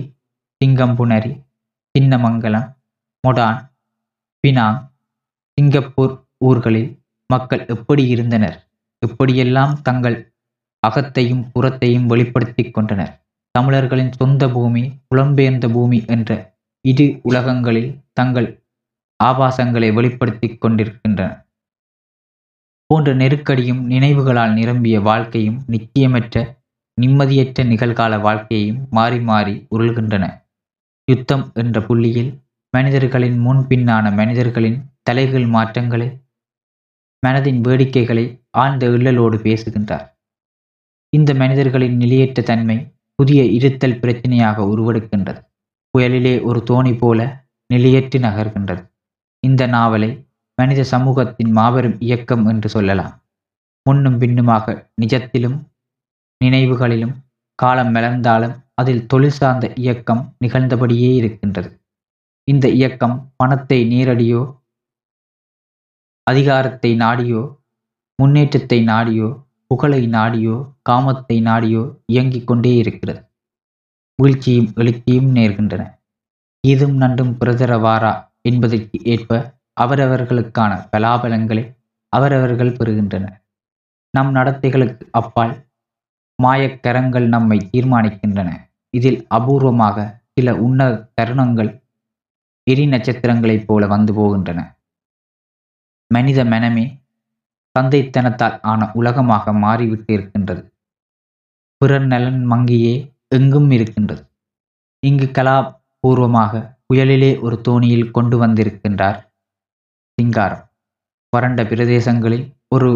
Singampunari Chinnamangalam Medan Penang Singapore ஊர்களில் மக்கள் எப்படி இருந்தனர்? எப்படியெல்லாம் தங்கள் அகத்தையும் புறத்தையும் வெளிப்படுத்தி கொண்டனர்? தமிழர்களின் சொந்த பூமி புலம்பெயர்ந்த பூமி என்ற இரு உலகங்களில் தங்கள் ஆபாசங்களை வெளிப்படுத்திக் கொண்டிருக்கின்றன. போன்ற நெருக்கடியும் நினைவுகளால் நிரம்பிய வாழ்க்கையும் நிச்சயமற்ற நிம்மதியற்ற நிகழ்கால வாழ்க்கையையும் மாறி மாறி உருள்கின்றன. யுத்தம் என்ற புள்ளியில் மனிதர்களின் முன்பின்னான மனிதர்களின் தலைகள் மாற்றங்களை மனதின் வேடிக்கைகளை ஆழ்ந்த இல்லலோடு பேசுகின்றார். இந்த மனிதர்களின் நிலையற்ற தன்மை புதிய இருத்தல் பிரச்சனையாக உருவெடுக்கின்றது. புயலிலே ஒரு தோணி போல நிலையற்று நகர்கின்றது. இந்த நாவலை மனித சமூகத்தின் மாபெரும் இயக்கம் என்று சொல்லலாம். முன்னும் பின்னுமாக நிஜத்திலும் நினைவுகளிலும் காலம் மலர்ந்தாலும் அதில் தொழில் சார்ந்த இயக்கம் நிகழ்ந்தபடியே இருக்கின்றது. இந்த இயக்கம் பணத்தை நேரடியோ அதிகாரத்தை நாடியோ முன்னேற்றத்தை நாடியோ புகழை நாடியோ காமத்தை நாடியோ இயங்கிக் கொண்டே இருக்கிறது. வீழ்ச்சியும் எழுச்சியும் நேர்கின்றன. இதும் நண்டும் பிரதரவாரா என்பதற்கு ஏற்ப அவரவர்களுக்கான பலாபலங்களை அவரவர்கள் பெறுகின்றனர். நம் நடத்தைகளுக்கு அப்பால் மாயக்கரங்கள் நம்மை தீர்மானிக்கின்றன. இதில் அபூர்வமாக சில உன்னத தருணங்கள் எரி நட்சத்திரங்களைப் போல வந்து போகின்றன. மனித மனமே தந்தைத்தனத்தால் ஆன உலகமாக மாறிவிட்டு இருக்கின்றது. பிறர் நலன் மங்கியே எங்கும் இருக்கின்றது. இங்கு கலாபூர்வமாக புயலிலே ஒரு தோணியில் கொண்டு வந்திருக்கின்றார். சிங்காரம். வறண்ட பிரதேசங்களில் ஒரு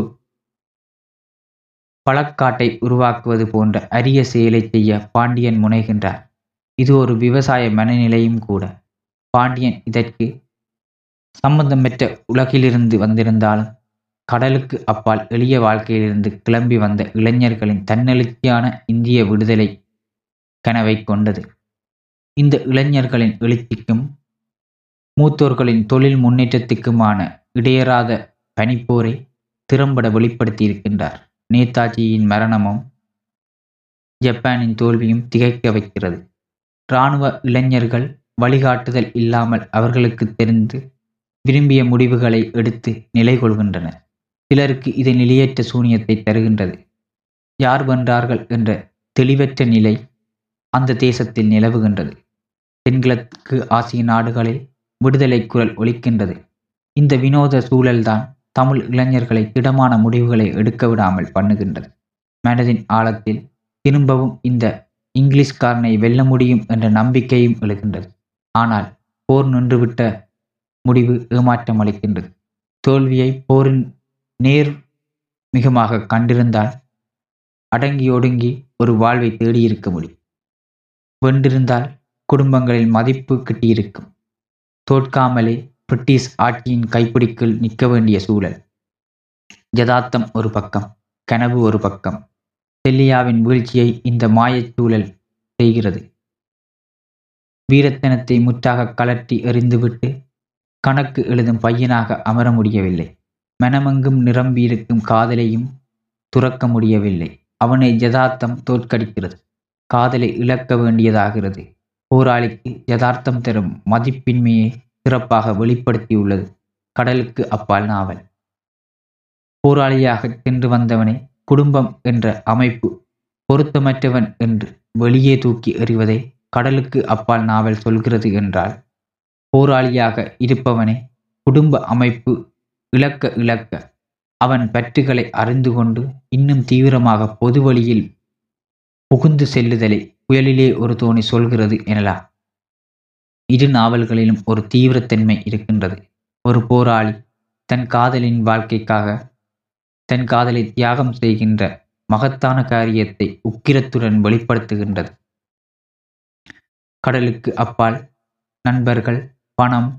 பழக்காட்டை உருவாக்குவது போன்ற அரிய செயலை செய்ய பாண்டியன் முனைகின்றார். இது ஒரு விவசாய மனநிலையும் கூட. பாண்டியன் இதற்கு சம்பந்தமற்ற உலகிலிருந்து வந்திருந்தாலும் கடலுக்கு அப்பால் எளிய வாழ்க்கையிலிருந்து கிளம்பி வந்த இளைஞர்களின் தன்னெழுச்சியான இந்திய விடுதலை கனவை கொண்டது. இந்த இளைஞர்களின் எழுச்சிக்கும் மூத்தோர்களின் தொழில் முன்னேற்றத்துக்குமான இடையறாத பனிப்போரை திறம்பட வெளிப்படுத்தியிருக்கின்றார். நேதாஜியின் மரணமும் ஜப்பானின் தோல்வியும் திகைக்க வைக்கிறது. இராணுவ இளைஞர்கள் வழிகாட்டுதல் இல்லாமல் அவர்களுக்கு தெரிந்து விரும்பிய முடிவுகளை எடுத்து நிலை கொள்கின்றனர் சிலருக்கு இது நிலையற்ற சூனியத்தை தருகின்றது. யார் வென்றார்கள் என்ற தெளிவற்ற நிலை அந்த தேசத்தில் நிலவுகின்றது. தென்கிழக்கு ஆசிய நாடுகளில் விடுதலை குரல் ஒலிக்கின்றது. இந்த வினோத சூழல்தான் தமிழ் இளைஞர்களை திடமான முடிவுகளை எடுக்க விடாமல் பண்ணுகின்றது. மனதின் ஆழத்தில் திரும்பவும் இந்த இங்கிலீஷ்காரனை வெல்ல முடியும் என்ற நம்பிக்கையும் எழுகின்றது. ஆனால் போர் நின்றுவிட்ட முடிவு ஏமாற்றம் அளிக்கின்றது. தோல்வியை போரின் நேர் மிகமாக கண்டிருந்தால் அடங்கி ஒடுங்கி ஒரு வாழ்வை தேடியிருக்க முடியும். வென்றிருந்தால் குடும்பங்களில் மதிப்பு கிட்டியிருக்கும். தோற்காமலே பிரிட்டிஷ் ஆட்சியின் கைப்பிடிக்குள் நிற்க வேண்டிய சூழல். யதார்த்தம் ஒரு பக்கம் கனவு ஒரு பக்கம். செல்லியாவின் வீழ்ச்சியை இந்த மாயச் சூழல் செய்கிறது. வீரத்தனத்தை முற்றாக கலட்டி எறிந்துவிட்டு கணக்கு எழுதும் பையனாக அமர முடியவில்லை. மனமெங்கும் நிரம்பியிருக்கும் காதலையும் துறக்க முடியவில்லை. அவனை யதார்த்தம் தோற்கடிக்கிறது. காதலை இழக்க வேண்டியதாகிறது. போராளிக்கு யதார்த்தம் தரும் மதிப்பின்மையை சிறப்பாக வெளிப்படுத்தியுள்ளது. கடலுக்கு அப்பால் நாவல். போராளியாக சென்று வந்தவனை குடும்பம் என்ற அமைப்பு பொருத்தமற்றவன் என்று வெளியே தூக்கி எறிவதை கடலுக்கு அப்பால் நாவல் சொல்கிறது என்றால் போராளியாக இருப்பவனை குடும்ப அமைப்பு இழக்க இழக்க அவன் பற்றுகளை அறிந்து கொண்டு இன்னும் தீவிரமாக பொது வழியில் புகுந்து செல்லுதலை புயலிலே ஒரு தோணி சொல்கிறது எனலாம் இரு நாவல்களிலும் ஒரு தீவிரத்தன்மை இருக்கின்றது. ஒரு போராளி தன் காதலின் வாழ்க்கைக்காக தன் காதலை தியாகம் செய்கின்ற மகத்தான காரியத்தை உக்கிரத்துடன் வெளிப்படுத்துகின்றது. கடலுக்கு அப்பால் நண்பர்கள் பணம்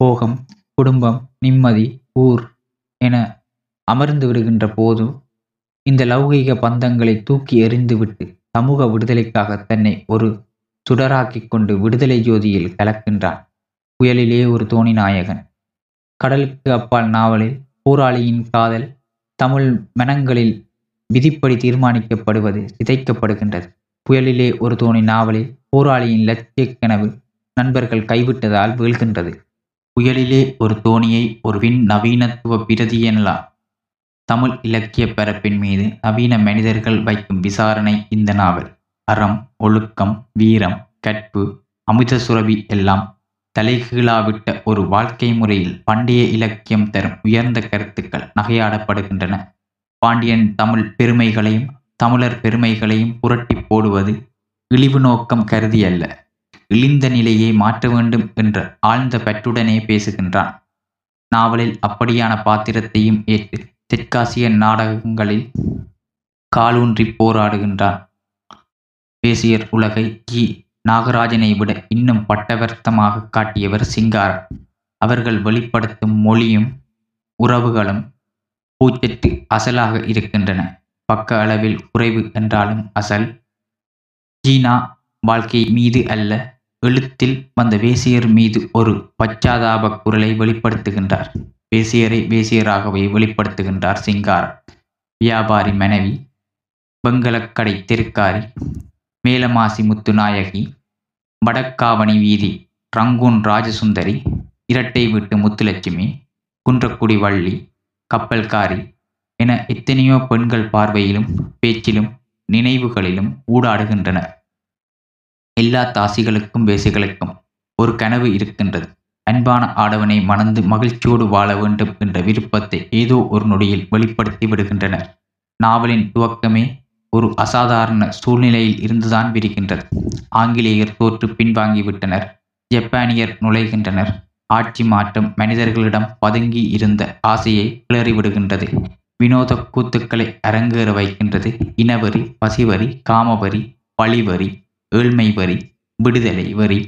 போகம் குடும்பம் நிம்மதி ஊர் என அமர்ந்து விடுகின்ற போதும் இந்த லௌகீக பந்தங்களை தூக்கி எறிந்துவிட்டு சமூக விடுதலைக்காக தன்னை ஒரு சுடராக்கிக் கொண்டு விடுதலை ஜோதியில் கலக்கின்றான். புயலிலே ஒரு தோணி நாயகன். கடலுக்கு அப்பால் நாவலில் போராளியின் காதல் தமிழ் மனங்களில் விதிப்படி தீர்மானிக்கப்படுவது சிதைக்கப்படுகின்றது. புயலிலே ஒரு தோணி நாவலில் போராளியின் லட்சிய கனவு நண்பர்கள் கைவிட்டதால் வீழ்கின்றது. புயலிலே ஒரு தோணியை ஒரு விண் நவீனத்துவ பிரதி எனலாம். தமிழ் இலக்கிய பரப்பின் மீது நவீன மனிதர்கள் வைக்கும் விசாரணை இந்த நாவல். அறம் ஒழுக்கம் வீரம் கற்பு அமிர்த சுரபி எல்லாம் தலைகீழாவிட்ட ஒரு வாழ்க்கை முறையில் பண்டைய இலக்கியம் தரும் உயர்ந்த கருத்துக்கள் நகையாடப்படுகின்றன. பாண்டியன் தமிழ் பெருமைகளையும் தமிழர் பெருமைகளையும் புரட்டி போடுவது இழிவு நோக்கம் கருதி அல்ல இழிந்த நிலையை மாற்ற வேண்டும் என்ற ஆழ்ந்த பற்றுடனே பேசுகின்றான். நாவலில் அப்படியான பாத்திரத்தையும் ஏற்று தெற்காசிய நாடகங்களில் காலூன்றி போராடுகின்றார். பேசியர் உலகை ஜி நாகராஜனை விட இன்னும் பட்டவர்த்தமாக காட்டியவர் சிங்காரம் அவர்கள் வெளிப்படுத்தும் மொழியும் உறவுகளும் பூச்செட்டு அசலாக இருக்கின்றன. பக்க அளவில் குறைவு என்றாலும் அசல். ஜீனா வாழ்க்கை மீது அல்ல எழுத்தில் வந்த வேசியர் மீது ஒரு பச்சாதாப குரலை வெளிப்படுத்துகின்றார். வேசியரை வேசியராகவே வெளிப்படுத்துகின்றார் சிங்கார். வியாபாரி மனைவி வெங்கலக்கடை தெருக்காரி மேலமாசி முத்துநாயகி வடக்காவணி வீதி ரங்கூன் ராஜசுந்தரி இரட்டை வீட்டு முத்துலட்சுமி குன்றக்குடி வள்ளி கப்பல்காரி என எத்தனையோ பெண்கள் பார்வையிலும் பேச்சிலும் நினைவுகளிலும் ஊடாடுகின்றனர். எல்லா தாசிகளுக்கும் வேசிகளுக்கும் ஒரு கனவு இருக்கின்றது. அன்பான ஆடவனை மணந்து மகிழ்ச்சியோடு வாழ வேண்டும் என்ற விருப்பத்தை ஏதோ ஒரு நொடியில் வெளிப்படுத்தி விடுகின்றனர் நாவலின் துவக்கமே ஒரு அசாதாரண சூழ்நிலையில் இருந்துதான் விரிகின்றது. ஆங்கிலேயர் தோற்று பின்வாங்கிவிட்டனர் ஜப்பானியர் நுழைகின்றனர். ஆட்சி மாற்றம் மனிதர்களிடம் பதுங்கி இருந்த ஆசையை கிளறிவிடுகின்றது வினோத கூத்துக்களை அரங்கேற வைக்கின்றது. இனவரி பசிவரி காமவரி பழிவரி ஏழ்மை வரி விடுதலை வரி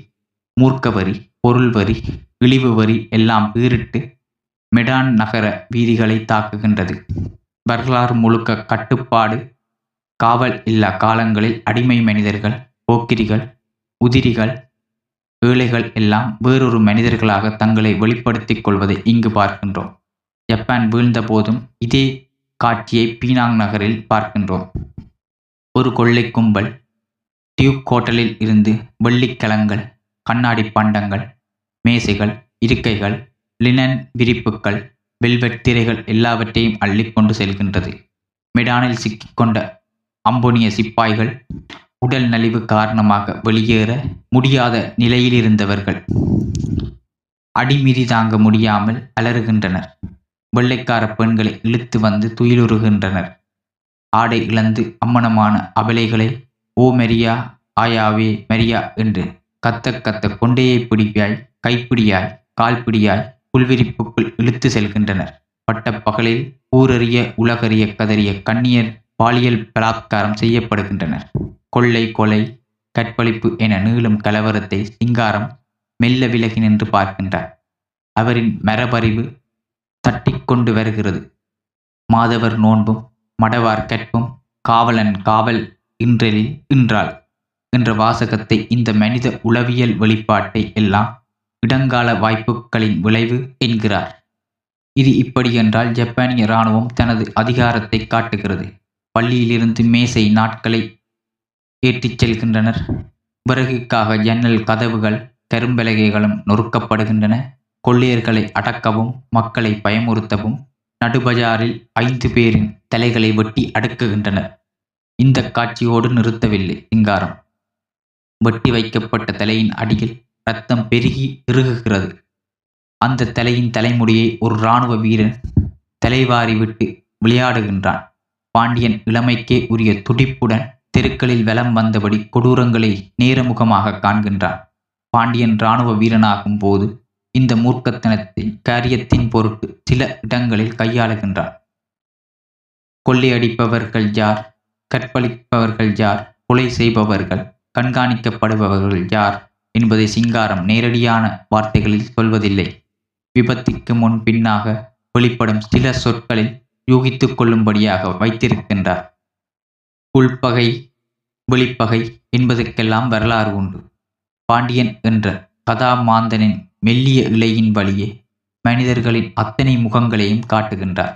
மூர்க்க வரி பொருள் வரி இழிவு வரி எல்லாம் பீரிட்டு மெடான் நகர வீதிகளை தாக்குகின்றது. வரலாறு முழுக்க கட்டுப்பாடு காவல் இல்லா காலங்களில் அடிமை மனிதர்கள் போக்கிரிகள் உதிரிகள் ஏழைகள் எல்லாம் வேறொரு மனிதர்களாக தங்களை வெளிப்படுத்திக் கொள்வதை இங்கு பார்க்கின்றோம். ஜப்பான் வீழ்ந்த போதும் இதே காட்சியை பீனாங் நகரில் பார்க்கின்றோம். ஒரு கொள்ளை கும்பல் டியூப் ஹோட்டலில் இருந்து வெள்ளிக்கலங்கள் கண்ணாடி பண்டங்கள் மேசைகள் இருக்கைகள் லினன் விரிப்புக்கள் வெல்வெட் திரைகள் எல்லாவற்றையும் அள்ளிக்கொண்டு செல்கின்றது. மெடானில் சிக்கிக்கொண்ட அம்போனிய சிப்பாய்கள் உடல் நலிவு காரணமாக வெளியேற முடியாத நிலையிலிருந்தவர்கள். அடிமீறி தாங்க முடியாமல் அலறுகின்றனர். வெள்ளைக்கார பெண்களை இழுத்து வந்து துயிலுறுகின்றனர். ஆடை இழந்து அம்மனமான அபலைகளை ஓ மெரியா ஆயாவே மெரியா என்று கத்த கத்த கொண்டையை பிடிப்பாய் கைப்பிடியாய் கால்பிடியாய் புல்விரிப்புக்குள் இழுத்து செல்கின்றனர். பட்ட பகலில் ஊரறிய உலகறிய கதறிய கண்ணியர் பாலியல் பலாத்காரம் செய்யப்படுகின்றனர். கொள்ளை கொலை கற்பழிப்பு என நீளும் கலவரத்தை சிங்காரம் மெல்ல விலகி நின்று பார்க்கின்றார். அவரின் மரபறிவு தட்டிக்கொண்டு வருகிறது. மாதவர் நோன்பும் மடவார் கற்பும் காவலன் காவல் இன்றலில் இன்றாள் என்ற வாசகத்தை இந்த மனித உளவியல் வெளிப்பாட்டை எல்லாம் இடங்கால வாய்ப்புகளின் விளைவு என்கிறார். இது இப்படியென்றால் ஜப்பானிய இராணுவம் தனது அதிகாரத்தை காட்டுகிறது. பள்ளியிலிருந்து மேசை நாட்களை ஏற்றிச் செல்கின்றனர். பிறகுக்காக ஜன்னல் கதவுகள் கரும்பலகைகளும் நொறுக்கப்படுகின்றன. கொள்ளையர்களை அடக்கவும் மக்களை பயமுறுத்தவும் நடுபஜாரில் ஐந்து பேரின் தலைகளை வெட்டி அடுக்குகின்றனர். இந்த காட்சியோடு நிறுத்தவில்லை சிங்காரம். வெட்டி வைக்கப்பட்ட தலையின் அடியில் ரத்தம் பெருகி இறுகுகிறது. அந்த தலையின் தலைமுடியை ஒரு இராணுவ வீரன் தலைவாரி விட்டு விளையாடுகின்றான். பாண்டியன் இளமைக்கே உரிய துடிப்புடன் தெருக்களில் வலம் வந்தபடி கொடூரங்களை நேரமுகமாக காண்கின்றான். பாண்டியன் இராணுவ வீரனாகும் போது இந்த மூர்க்கத்தனத்தை காரியத்தின் பொருட்டு சில இடங்களில் கையாளுகின்றான். கொள்ளையடிப்பவர்கள் யார்? கற்பழிப்பவர்கள் யார்? கொலை செய்பவர்கள்? கண்காணிக்கப்படுபவர்கள் யார்? என்பதை சிங்காரம் நேரடியான வார்த்தைகளில் சொல்வதில்லை. விபத்திற்கு முன் பின்னாக வெளிப்படும் சில சொற்களில் யூகித்துக் கொள்ளும்படியாக வைத்திருக்கின்றார். உள்பகை வெளிப்பகை என்பதற்கெல்லாம் வரலாறு உண்டு. பாண்டியன் என்ற கதாமாந்தனின் மெல்லிய இலையின் வழியே மனிதர்களின் அத்தனை முகங்களையும் காட்டுகின்றார்.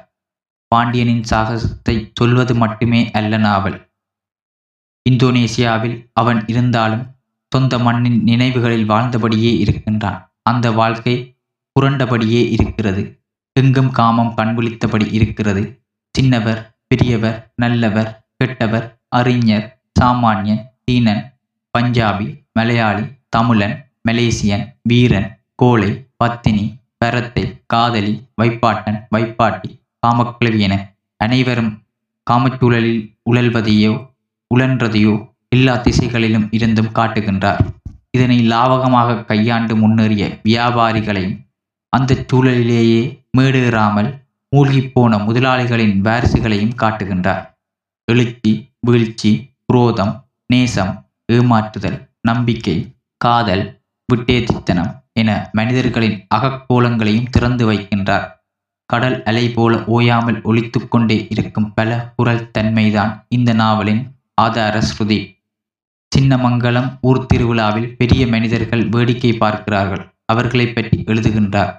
பாண்டியனின் சாகசத்தை சொல்வது மட்டுமே அல்ல நாவல். இந்தோனேசியாவில் அவன் இருந்தாலும் சொந்த மண்ணின் நினைவுகளில் வாழ்ந்தபடியே இருக்கின்றான். அந்த வாழ்க்கை புரண்டபடியே இருக்கிறது. எங்கும் காமம் கண்விழித்தபடி இருக்கிறது. சின்னவர் பெரியவர் நல்லவர் கெட்டவர் அறிஞர் சாமானியன் சீனன் பஞ்சாபி மலையாளி தமிழன் மலேசியன் வீரன் கோழை பத்தினி பரத்தை காதலி வைப்பாட்டன் வைப்பாட்டி காமக்கிழவி என அனைவரும் காமச்சூழலில் உழல்வதையோ உழன்றதையோ எல்லா திசைகளிலும் இருந்தும் காட்டுகின்றார். இதனை லாவகமாக கையாண்டு முன்னேறிய வியாபாரிகளையும் அந்த சூழலிலேயே மேடேறாமல் மூழ்கிப்போன முதலாளிகளின் வாரிசுகளையும் காட்டுகின்றார். எழுச்சி வீழ்ச்சி குரோதம் நேசம் ஏமாற்றுதல் நம்பிக்கை காதல் விட்டேத்தித்தனம் என மனிதர்களின் அகக்கோலங்களையும் திறந்து வைக்கின்றார். கடல் அலை போல ஓயாமல் ஒழித்து கொண்டே இருக்கும் பல குரல் தன்மைதான் இந்த நாவலின் ஆதார ஸ்ருதி. சின்னமங்கலம் ஊர் திருவிழாவில் பெரிய மனிதர்கள் வேடிக்கை பார்க்கிறார்கள். அவர்களை பற்றி எழுதுகின்றார்.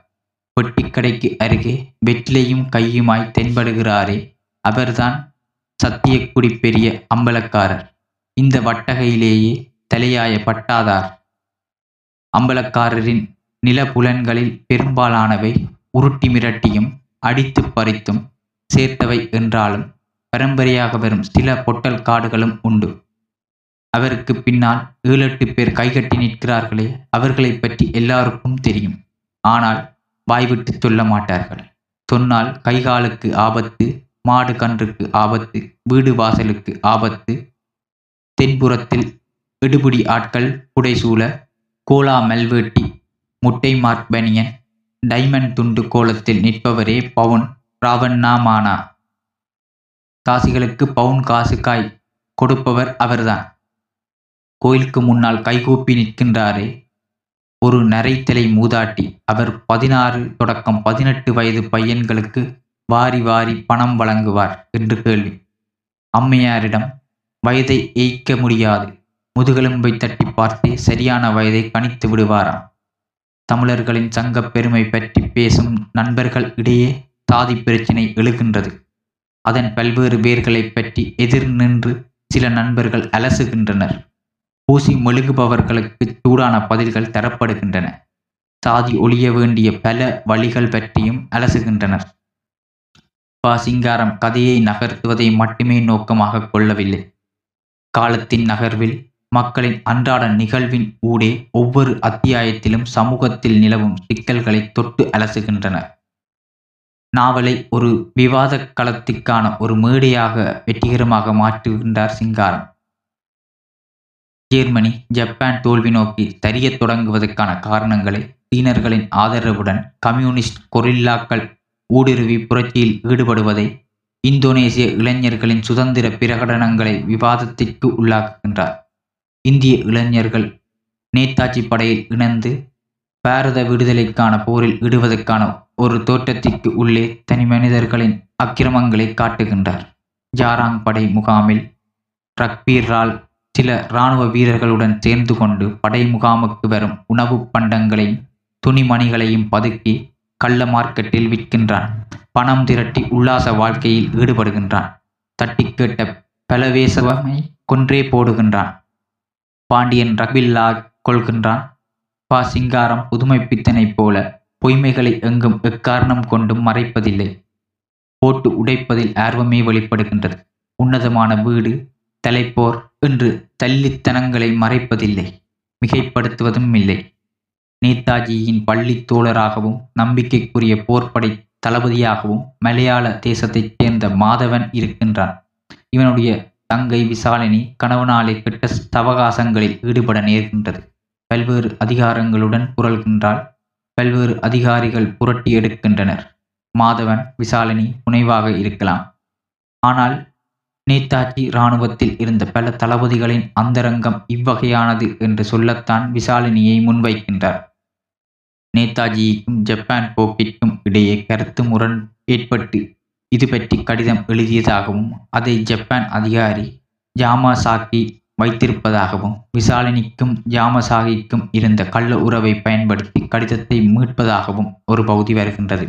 பெட்டிக்கடைக்கு அருகே வெற்றிலையும் கையுமாய் தென்படுகிறாரே அவர்தான் சத்தியக்குடி பெரிய அம்பலக்காரர். இந்த வட்டகையிலேயே தலையாய பட்டாதார். அம்பலக்காரரின் நிலப்புலன்களில் பெரும்பாலானவை உருட்டி மிரட்டியும் அடித்து பறித்தும் சேர்த்தவை என்றாலும் பரம்பரையாக வரும் சில பொட்டல் காடுகளும் உண்டு. அவருக்கு பின்னால் ஏழெட்டு பேர் கைகட்டி நிற்கிறார்களே அவர்களை பற்றி எல்லாருக்கும் தெரியும். ஆனால் வாய்விட்டு சொல்ல மாட்டார்கள். சொன்னால் கைகாலுக்கு ஆபத்து மாடு கன்றுக்கு ஆபத்து வீடு வாசலுக்கு ஆபத்து தென்புறத்தில் எடுபிடி ஆட்கள் புடைசூழ கோலா மெல்வேட்டி முட்டை மார்க்பனியன் டைமண்ட் துண்டு கோலத்தில் நிற்பவரே பவுன் ராவண்ணா மானா தாசிகளுக்கு பவுன் காசுக்காய் கொடுப்பவர் அவர்தான். கோயிலுக்கு முன்னால் கைகூப்பி நிற்கின்றாரே. ஒரு நரைத்தலை மூதாட்டி அவர் பதினாறு தொடக்கம் பதினெட்டு வயது பையன்களுக்கு வாரி வாரி பணம் வழங்குவார் என்று கேள்வி. அம்மையாரிடம் வயதை ஏய்க்க முடியாது. முதுகெலும்பை தட்டி பார்த்தே சரியான வயதை கணித்து விடுவாராம். தமிழர்களின் சங்கப் பெருமை பற்றி பேசும் நண்பர்கள் இடையே சாதி பிரச்சினை எழுகின்றது. அதன் பல்வேறு வேர்களை பற்றி எதிர் நின்று சில நண்பர்கள் அலசுகின்றனர். ஊசி மெழுகுபவர்களுக்கு சூடான பதில்கள் தரப்படுகின்றன. சாதி ஒழிய வேண்டிய பல வழிகள் பற்றியும் அலசுகின்றனர். பா. சிங்காரம் கதையை நகர்த்துவதை மட்டுமே நோக்கமாக கொள்ளவில்லை. காலத்தின் நகர்வில் மக்களின் அன்றாட நிகழ்வின் ஊடே ஒவ்வொரு அத்தியாயத்திலும் சமூகத்தில் நிலவும் சிக்கல்களை தொட்டு அலசுகின்றனர். நாவலை ஒரு விவாத களத்திற்கான ஒரு மேடையாக வெற்றிகரமாக மாற்றுகின்றார் சிங்காரம். ஜெர்மனி ஜப்பான் தோல்வி நோக்கி சரியத் தொடங்குவதற்கான காரணங்களை சீனர்களின் ஆதரவுடன் கம்யூனிஸ்ட் கொரில்லாக்கள் ஊடுருவி புரட்சியில் ஈடுபடுவதை இந்தோனேசிய இளைஞர்களின் சுதந்திர பிரகடனங்களை விவாதத்திற்கு உள்ளாக்குகின்றார். இந்திய இளைஞர்கள் நேதாஜி படையில் இணைந்து பாரத விடுதலைக்கான போரில் ஈடுவதற்கான ஒரு தோற்றத்திற்கு உள்ளே தனி மனிதர்களின் அக்கிரமங்களை காட்டுகின்றார். ஜாராங் படை முகாமில் ரக்பீரால் சில இராணுவ வீரர்களுடன் சேர்ந்து கொண்டு படை முகாமுக்கு வரும் உணவுப் பண்டங்களையும் துணிமணிகளையும் பதுக்கி கள்ள மார்க்கெட்டில் விற்கின்றான். பணம் திரட்டி உல்லாச வாழ்க்கையில் ஈடுபடுகின்றான். தட்டி கேட்ட பலவேசவமை கொன்றே போடுகின்றான். பாண்டியன் ரபில்லா கொள்கின்றான். பா. சிங்காரம் புதுமை பித்தனைப் போல பொய்மைகளை எங்கும் எக்காரணம் கொண்டும் மறைப்பதில்லை. போட்டு உடைப்பதில் ஆர்வமே வெளிப்படுகின்றது. உன்னதமான வீடு தலைப்போர் என்று தள்ளித்தனங்களை மறைப்பதில்லை மிகைப்படுத்துவதும் இல்லை நேதாஜியின் பள்ளி தோழராகவும் நம்பிக்கைக்குரிய போர்ப்படை தளபதியாகவும் மலையாள தேசத்தைச் சேர்ந்த மாதவன் இருக்கின்றான். இவனுடைய தங்கை விசாலினி கணவனாலே கெட்ட தவகாசங்களில் ஈடுபட நேர்கின்றது. பல்வேறு அதிகாரங்களுடன் புரள்கின்றாள் பல்வேறு அதிகாரிகள் புரட்டி எடுக்கின்றனர். மாதவன் விசாலினி புனைவாக இருக்கலாம். ஆனால் நேதாஜி இராணுவத்தில் இருந்த பல தளபதிகளின் அந்தரங்கம் இவ்வகையானது என்று சொல்லத்தான் விசாலினியை முன்வைக்கின்றார். நேதாஜிக்கும் ஜப்பான் போக்கிற்கும் இடையே கருத்து முரண் ஏற்பட்டு இது பற்றி கடிதம் எழுதியதாகவும் அதை ஜப்பான் அதிகாரி ஜாமாசாக்கி வைத்திருப்பதாகவும் விசாலினிக்கும் ஜாமசாகிக்கும் இருந்த கள்ள உறவை பயன்படுத்தி கடிதத்தை மீட்பதாகவும் ஒரு பகுதி வருகின்றது.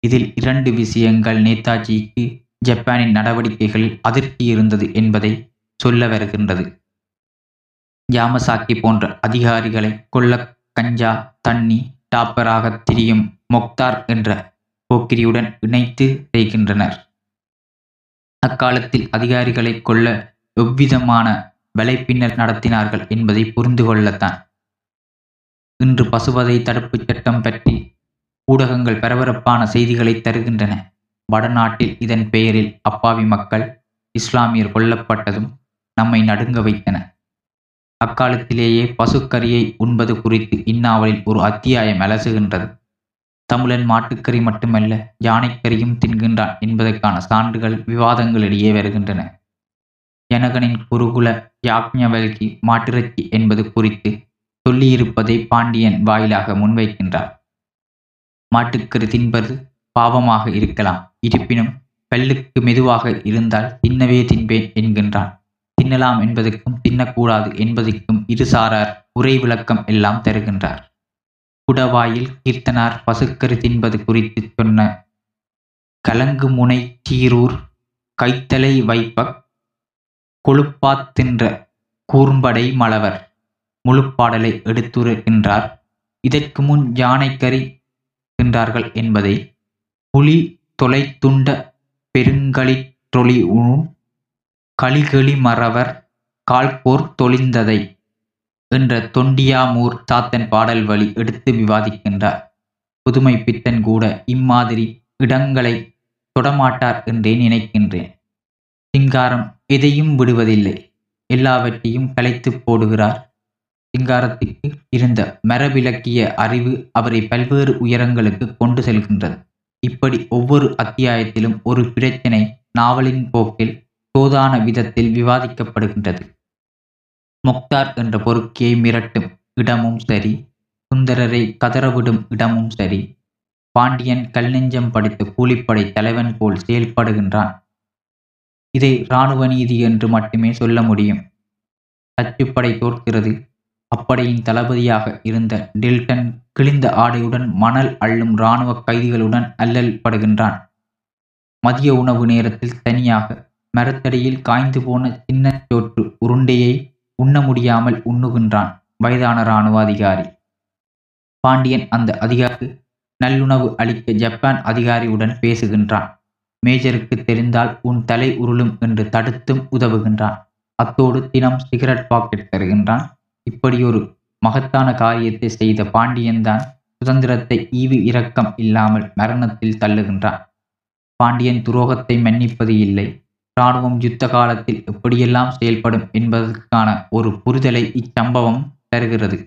இதில் இரண்டு விஷயங்கள் நேதாஜிக்கு ஜப்பானின் நடவடிக்கைகளில் அதிர்ச்சி இருந்தது என்பதை சொல்ல வருகின்றது. யாமசாக்கி போன்ற அதிகாரிகளை கொல்ல கஞ்சா தண்ணி டாப்பராக திரியும் மொக்தார் என்ற போக்கிரியுடன் இணைத்து செய்கின்றனர் அக்காலத்தில் அதிகாரிகளை கொல்ல எவ்விதமான வலைப்பின்னல் நடத்தினார்கள் என்பதை புரிந்து கொள்ளத்தான். இன்று பசுவதை தடுப்புச் சட்டம் பற்றி ஊடகங்கள் பரபரப்பான செய்திகளை தருகின்றன. வடநாட்டில் இதன் பெயரில் அப்பாவி மக்கள் இஸ்லாமியர் கொல்லப்பட்டதும் நம்மை நடுங்க வைத்தன. அக்காலத்திலேயே பசுக்கறியை உண்பது குறித்து இந்நாவலில் ஒரு அத்தியாயம் அலசுகின்றது. தமிழன் மாட்டுக்கறி மட்டுமல்ல யானைக்கறியும் தின்கின்றான் என்பதற்கான சான்றுகள் விவாதங்களிடையே வருகின்றன. ஜனகனின் குருகுல யாக்ஞவல்கி மாட்டிறச்சி என்பது குறித்து சொல்லியிருப்பதை பாண்டியன் வாயிலாக முன்வைக்கின்றார். மாட்டுக்கறி தின்பது பாவமாக இருக்கலாம். இருப்பினும் பல்லுக்கு மெதுவாக இருந்தால் தின்னவே தின்பேன் என்கின்றான். தின்னலாம் என்பதற்கும் தின்னக்கூடாது என்பதற்கும் இருசாரார் உரை விளக்கம் எல்லாம் தருகின்றார். குடவாயில் கீர்த்தனார் பசுக்கரு தின்பது குறித்து சொன்ன கலங்கு முனை சீரூர் கைத்தலை வைப்ப கொழுப்பாத்தின்ற கூர்ம்படை மலவர் முழுப்பாடலை எடுத்துரைக்கின்றார் இதற்கு முன் யானைக்கறி தின்றார்கள் என்பதை புலி தொலைத்துண்ட பெருங்களிற்றொளி உணும் களிகளி மறவர் கால்போர் தொழிந்ததை என்ற தொண்டியாமூர் தாத்தன் பாடல் வழி எடுத்து விவாதிக்கின்றார். புதுமை பித்தன் கூட இம்மாதிரி இடங்களை தொடமாட்டார் என்றே நினைக்கின்றேன். சிங்காரம் எதையும் விடுவதில்லை. எல்லாவற்றையும் கலைத்து போடுகிறார். சிங்காரத்துக்கு இருந்த மரபிலக்கிய அறிவு அவரை பல்வேறு உயரங்களுக்கு கொண்டு செல்கின்றது. இப்படி ஒவ்வொரு அத்தியாயத்திலும் ஒரு பிரச்சனை நாவலின் போக்கில் தோதான விதத்தில் விவாதிக்கப்படுகின்றது. முக்தார் என்ற பொறுக்கியை மிரட்டும் இடமும் சரி சுந்தரரை கதறவிடும் இடமும் சரி பாண்டியன் கல்நெஞ்சம் படித்த கூலிப்படை தலைவன் போல் செயல்படுகின்றான். இதை இராணுவ நீதி என்று மட்டுமே சொல்ல முடியும். அச்சுப்படை தோற்கிறது அப்படையின் தளபதியாக இருந்த டில்டன் கிழிந்த ஆடையுடன் மணல் அள்ளும் இராணுவ கைதிகளுடன் அல்லல் படுகின்றான். மதிய உணவு நேரத்தில் தனியாக மரத்தடியில் காய்ந்து போன சின்ன சோற்று உருண்டையை உண்ண முடியாமல் உண்ணுகின்றான் வயதான இராணுவ அதிகாரி. பாண்டியன் அந்த அதிகாரி நல்லுணவு அளிக்க ஜப்பான் அதிகாரியுடன் பேசுகின்றான். மேஜருக்கு தெரிந்தால் உன் தலை உருளும் என்று தடுத்தும் உதவுகின்றான். அத்தோடு தினம் சிகரெட் பாக்கெட் தருகின்றான். இப்படியொரு மகத்தான காரியத்தை செய்த பாண்டியன்தான் சுதந்திரத்தை ஈவு இரக்கம் இல்லாமல் மரணத்தில் தள்ளுகின்றான். பாண்டியன் துரோகத்தை மன்னிப்பது இல்லை. இராணுவம் யுத்த காலத்தில் எப்படியெல்லாம் செயல்படும் என்பதற்கான ஒரு புரிதலை இச்சம்பவம் தருகிறது.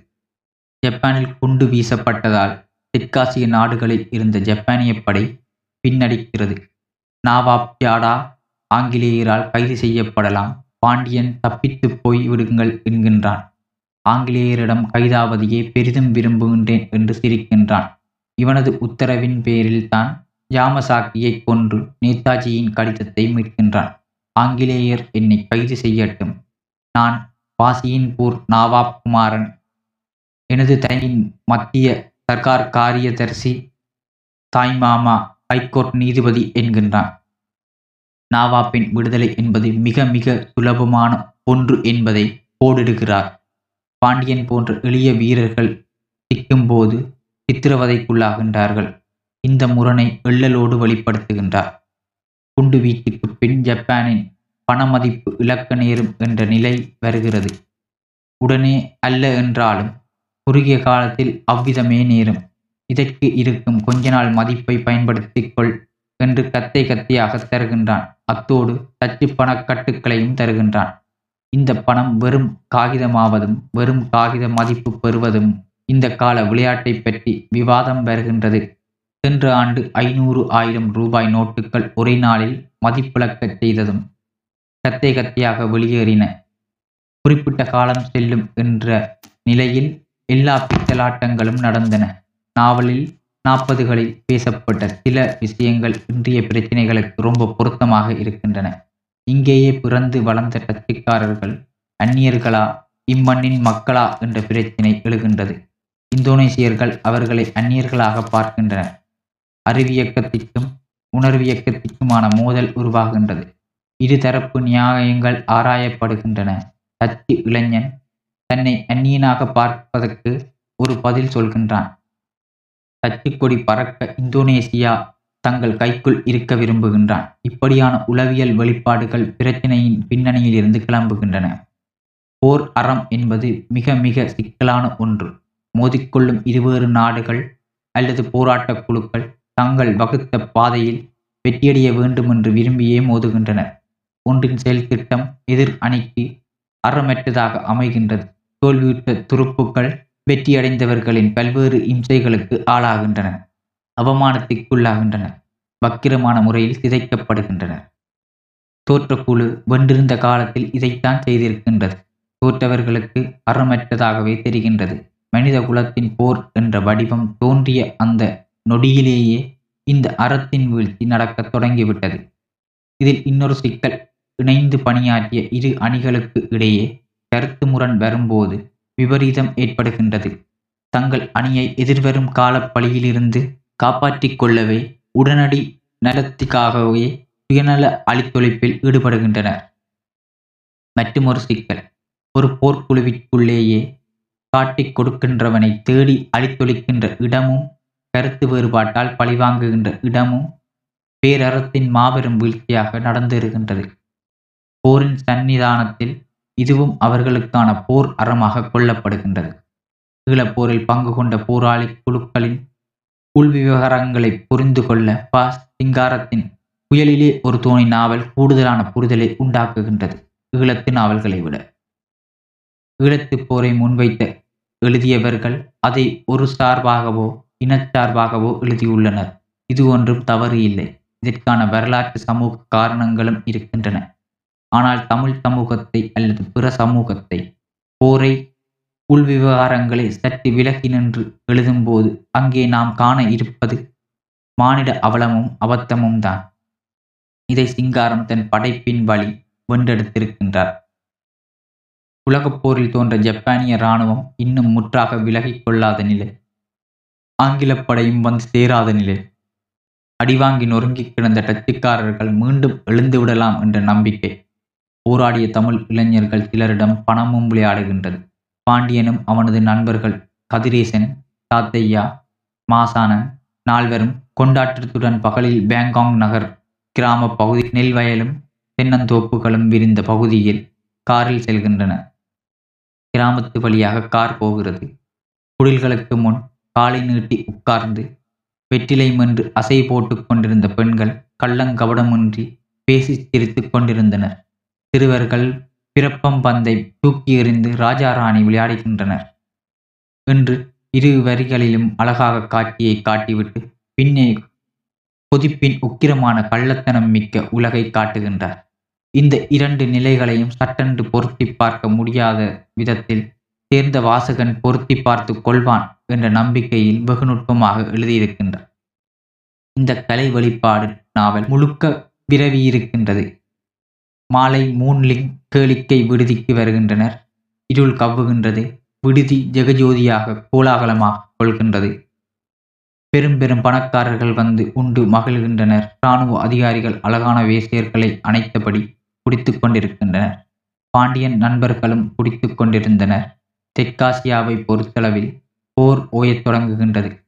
ஜப்பானில் குண்டு வீசப்பட்டதால் தெற்காசிய நாடுகளில் இருந்த ஜப்பானிய படை பின்னடிக்கிறது. நாவாப் யாடா ஆங்கிலேயரால் கைது செய்யப்படலாம். பாண்டியன் தப்பித்து போய் விடுங்கள் என்கின்றான். ஆங்கிலேயரிடம் கைதாவதையே பெரிதும் விரும்புகின்றேன் என்று சிரிக்கின்றான். இவனது உத்தரவின் பேரில் தான் யாமசாக்கியை கொன்று நேதாஜியின் கடிதத்தை மீட்கின்றான். ஆங்கிலேயர் என்னை கைது செய்யட்டும். நான் வாசியின்பூர் நவாப் குமாரன். எனது தனியின் மத்திய சர்க்கார் காரியதர்சி தாய்மாமா ஹைகோர்ட் நீதிபதி என்கின்றான். நாவாப்பின் விடுதலை என்பது மிக மிக சுலபமான ஒன்று என்பதை போடிடுகிறார் பாண்டியன் போன்ற எளிய வீரர்கள் சிக்கும்போது சித்திரவதைக்குள்ளாகின்றார்கள். இந்த முரணை எள்ளலோடு வெளிப்படுத்துகின்றார். குண்டு வீச்சுக்கு பின் ஜப்பானின் பணமதிப்பு இழக்க நேரும் என்ற நிலை வருகிறது. உடனே அல்ல என்றாலும் குறுகிய காலத்தில் அவ்விதமே நேரும். இதற்கு இருக்கும் கொஞ்ச நாள் மதிப்பை பயன்படுத்திக் கொள் என்று கத்தை கத்தியாக தருகின்றான். அத்தோடு தச்சு பணக்கட்டுக்களையும் தருகின்றான். இந்த பணம் வெறும் காகிதமாவதும் வெறும் காகித மதிப்பு பெறுவதும் இந்த கால விளையாட்டை பற்றி விவாதம் வருகின்றது. சென்ற ஆண்டு ஐநூறு ஆயிரம் ரூபாய் நோட்டுகள் ஒரே நாளில் மதிப்பிழக்கச் செய்ததும் கத்தை கத்தையாக வெளியேறின. குறிப்பிட்ட காலம் செல்லும் என்ற நிலையில் எல்லா பித்தலாட்டங்களும் நடந்தன. நாவலில் நாற்பதுகளில் பேசப்பட்ட சில விஷயங்கள் இன்றைய பிரச்சனைகளுக்கு ரொம்ப பொருத்தமாக இருக்கின்றன. இங்கேயே பிறந்து வளர்ந்த டச்சுக்காரர்கள் அந்நியர்களா? இம்மண்ணின் மக்களா? என்ற பிரச்சினை எழுகின்றது. இந்தோனேசியர்கள் அவர்களை அந்நியர்களாக பார்க்கின்றனர். அறிவியக்கத்திற்கும் உணர்வியக்கத்திற்குமான மோதல் உருவாகின்றது. இருதரப்பு நியாயங்கள் ஆராயப்படுகின்றன. டச்சு இளைஞன் தன்னை அந்நியனாக பார்ப்பதற்கு ஒரு பதில் சொல்கின்றான். கொடி பறக்க இந்தோனேசியா தங்கள் கைக்குள் இருக்க விரும்புகின்றான். இப்படியான உளவியல் வெளிப்பாடுகள் பிரச்சினையின் பின்னணியில் இருந்து கிளம்புகின்றன. போர் அறம் என்பது மிக மிக சிக்கலான ஒன்று. மோதிக்கொள்ளும் இருவேறு நாடுகள் அல்லது போராட்டக் குழுக்கள் தங்கள் வகுத்த பாதையில் வெற்றியடைய வேண்டும் என்று விரும்பியே மோதுகின்றனர் ஒன்றின் செயல் திட்டம் எதிர் அணிக்கு அறமற்றதாக அமைகின்றது. தோல்வியுற்ற துருப்புக்கள் வெற்றியடைந்தவர்களின் பல்வேறு இம்சைகளுக்கு ஆளாகின்றன. அவமானத்திற்குள்ளாகின்றன. வக்கிரமான முறையில் சிதைக்கப்படுகின்றனர் தோற்றக்குழு வென்றிருந்த காலத்தில் இதைத்தான் செய்திருக்கின்றது. தோற்றவர்களுக்கு அறமற்றதாகவே தெரிகின்றது. மனித குலத்தின் போர் என்ற வடிவம் தோன்றிய அந்த நொடியிலேயே இந்த அறத்தின் வீழ்ச்சி நடக்கத் தொடங்கிவிட்டது. இதில் இன்னொரு சிக்கல். இணைந்து பணியாற்றிய இரு அணிகளுக்கு இடையே கருத்து முரண் வரும்போது விபரீதம் ஏற்படுகின்றது. தங்கள் அணியை எதிர்வரும் காலப்பழியிலிருந்து காப்பாற்றிக் கொள்ளவே உடனடி நலத்திற்காகவே சுயநல அழித்தொழிப்பில் ஈடுபடுகின்றனர். மற்றுமொரு சிக்கல் ஒரு போர்க்குழுவிற்குள்ளேயே காட்டிக் கொடுக்கின்றவனை தேடி அழித்தொழிக்கின்ற இடமும் கருத்து வேறுபாட்டால் பழிவாங்குகின்ற இடமும் பேரறத்தின் மாபெரும் வீழ்ச்சியாக நடந்திருக்கின்றது. போரின் சன்னிதானத்தில் இதுவும் அவர்களுக்கான போர் அறமாக கொள்ளப்படுகின்றது. ஈழப்போரில் பங்கு கொண்ட போராளி குழுக்களின் உள்விவகாரங்களை புரிந்து கொள்ள ப. சிங்காரத்தின் புயலிலே ஒரு தோணி நாவல் கூடுதலான புரிதலை உண்டாக்குகின்றது. ஈழத்து நாவல்களை விட. ஈழத்து போரை முன்வைத்த எழுதியவர்கள் அதை ஒரு சார்பாகவோ இனச்சார்பாகவோ எழுதியுள்ளனர். இது ஒன்றும் தவறு இல்லை. இதற்கான வரலாற்று சமூக காரணங்களும் இருக்கின்றன. ஆனால் தமிழ் சமூகத்தை அல்லது பிற சமூகத்தை போரை உள்விவகாரங்களை சற்று விலகி நின்று எழுதும்போது அங்கே நாம் காண இருப்பது மானிட அவலமும் அபத்தமும் தான் இதை சிங்காரம் தன் படைப்பின் வழி வென்றெடுத்திருக்கின்றார். உலகப் போரில் தோன்ற ஜப்பானிய இராணுவம் இன்னும் முற்றாக விலகிக் கொள்ளாத நிலை. ஆங்கிலப் படையும் வந்து சேராத நிலை. அடிவாங்கி நொறுங்கி கிடந்த டச்சுக்காரர்கள் மீண்டும் எழுந்துவிடலாம் என்ற நம்பிக்கை. போராடிய தமிழ் இளைஞர்கள் சிலரிடம் பணமும் விளையாடுகின்றது பாண்டியனும் அவனது நண்பர்கள் கதிரேசன் தாத்தையா மாசானன் நால்வரும் கொண்டாட்டத்துடன் பகலில் பேங்காங் நகர் கிராம பகுதி நெல் வயலும் தென்னந்தோப்புகளும் விரிந்த பகுதியில் காரில் செல்கின்றன. கிராமத்து வழியாக கார் போகிறது. குடில்களுக்கு முன் காலை நீட்டி உட்கார்ந்து வெற்றிலை மென்று அசை போட்டு கொண்டிருந்த பெண்கள் கள்ளங்கபடமின்றி பேசி சிரித்து கொண்டிருந்தனர். சிறுவர்கள் பிறப்பம் பந்தை தூக்கி எறிந்து ராஜா ராணி விளையாடுகின்றனர். என்று இரு வரிகளிலும் அழகாக காட்சியை காட்டிவிட்டு பின்னே கொதிப்பின் உக்கிரமான கள்ளத்தனம் மிக்க உலகை காட்டுகின்றார். இந்த இரண்டு நிலைகளையும் சட்டென்று பொருத்தி பார்க்க முடியாத விதத்தில் தேர்ந்த வாசகன் பொருத்தி பார்த்து கொள்வான் என்ற நம்பிக்கையில் வெகு நுட்பமாக எழுதியிருக்கின்றார். இந்த கலை வெளிப்பாடு நாவல் முழுக்க விரவியிருக்கின்றது. மாலை மூன்லிங் கேளிக்கை விடுதிக்கு வருகின்றனர். இருள் கவ்வுகின்றது. விடுதி ஜெகஜோதியாக கோலாகலமாக கொள்கின்றது. பெரும் பெரும் பணக்காரர்கள் வந்து உண்டு மகிழ்கின்றனர். இராணுவ அதிகாரிகள் அழகான வேசியர்களை அணைத்தபடி குடித்துக் கொண்டிருக்கின்றனர். பாண்டியன் நண்பர்களும் குடித்து கொண்டிருந்தனர். தெற்காசியாவை பொறுத்தளவில் போர் ஓயத் தொடங்குகின்றது.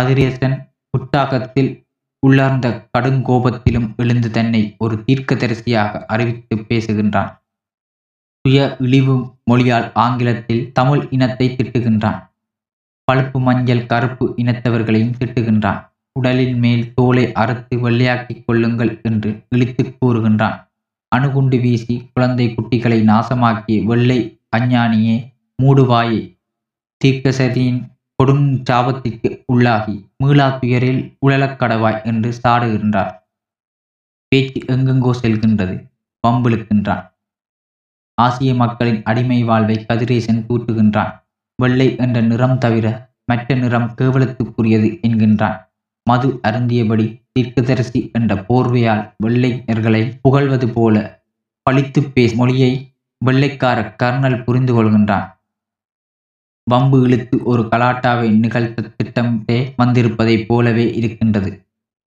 கதிரேசன் உட்டாகத்தில் உள்ளார்ந்த கடுங்கோபத்திலும் எழுந்து தன்னை ஒரு தீர்க்கதரிசியாக அறிவித்து பேசுகின்றான். சுய இழிவு மொழியால் ஆங்கிலத்தில் தமிழ் இனத்தை திட்டுகின்றான். பழுப்பு மஞ்சள் கருப்பு இனத்தவர்களையும் திட்டுகின்றான். உடலின் மேல் தோலை அறுத்து வெள்ளையாக்கிக் கொள்ளுங்கள் என்று இழித்துக் கூறுகின்றான். அணுகுண்டு வீசி குழந்தை குட்டிகளை நாசமாக்கிய வெள்ளை அஞ்ஞானியே மூடுவாயே. தீர்க்கசதியின் கொடுஞ்சாபத்திற்கு உள்ளாகி மீளா துயரில் என்று சாடுகின்றார் பேச்சு எங்கெங்கோ செல்கின்றது பம்பிழுக்கின்றான் ஆசிய மக்களின் அடிமை வாழ்வை கதிரேசன் கூட்டுகின்றான். வெள்ளை என்ற நிறம் தவிர மற்ற நிறம் கேவலத்துக்குரியது என்கின்றான். மது அருந்தியபடி தீர்க்கதரிசி என்ற போர்வையால் வெள்ளையர்களை புகழ்வது போல பழித்து பேச மொழியை வெள்ளைக்கார கர்னல் புரிந்து கொள்கின்றான் வம்பு இழுத்து ஒரு கலாட்டாவை நிகழ்த்த திட்டமிட்டே வந்திருப்பதைப் போலவே இருக்கின்றது.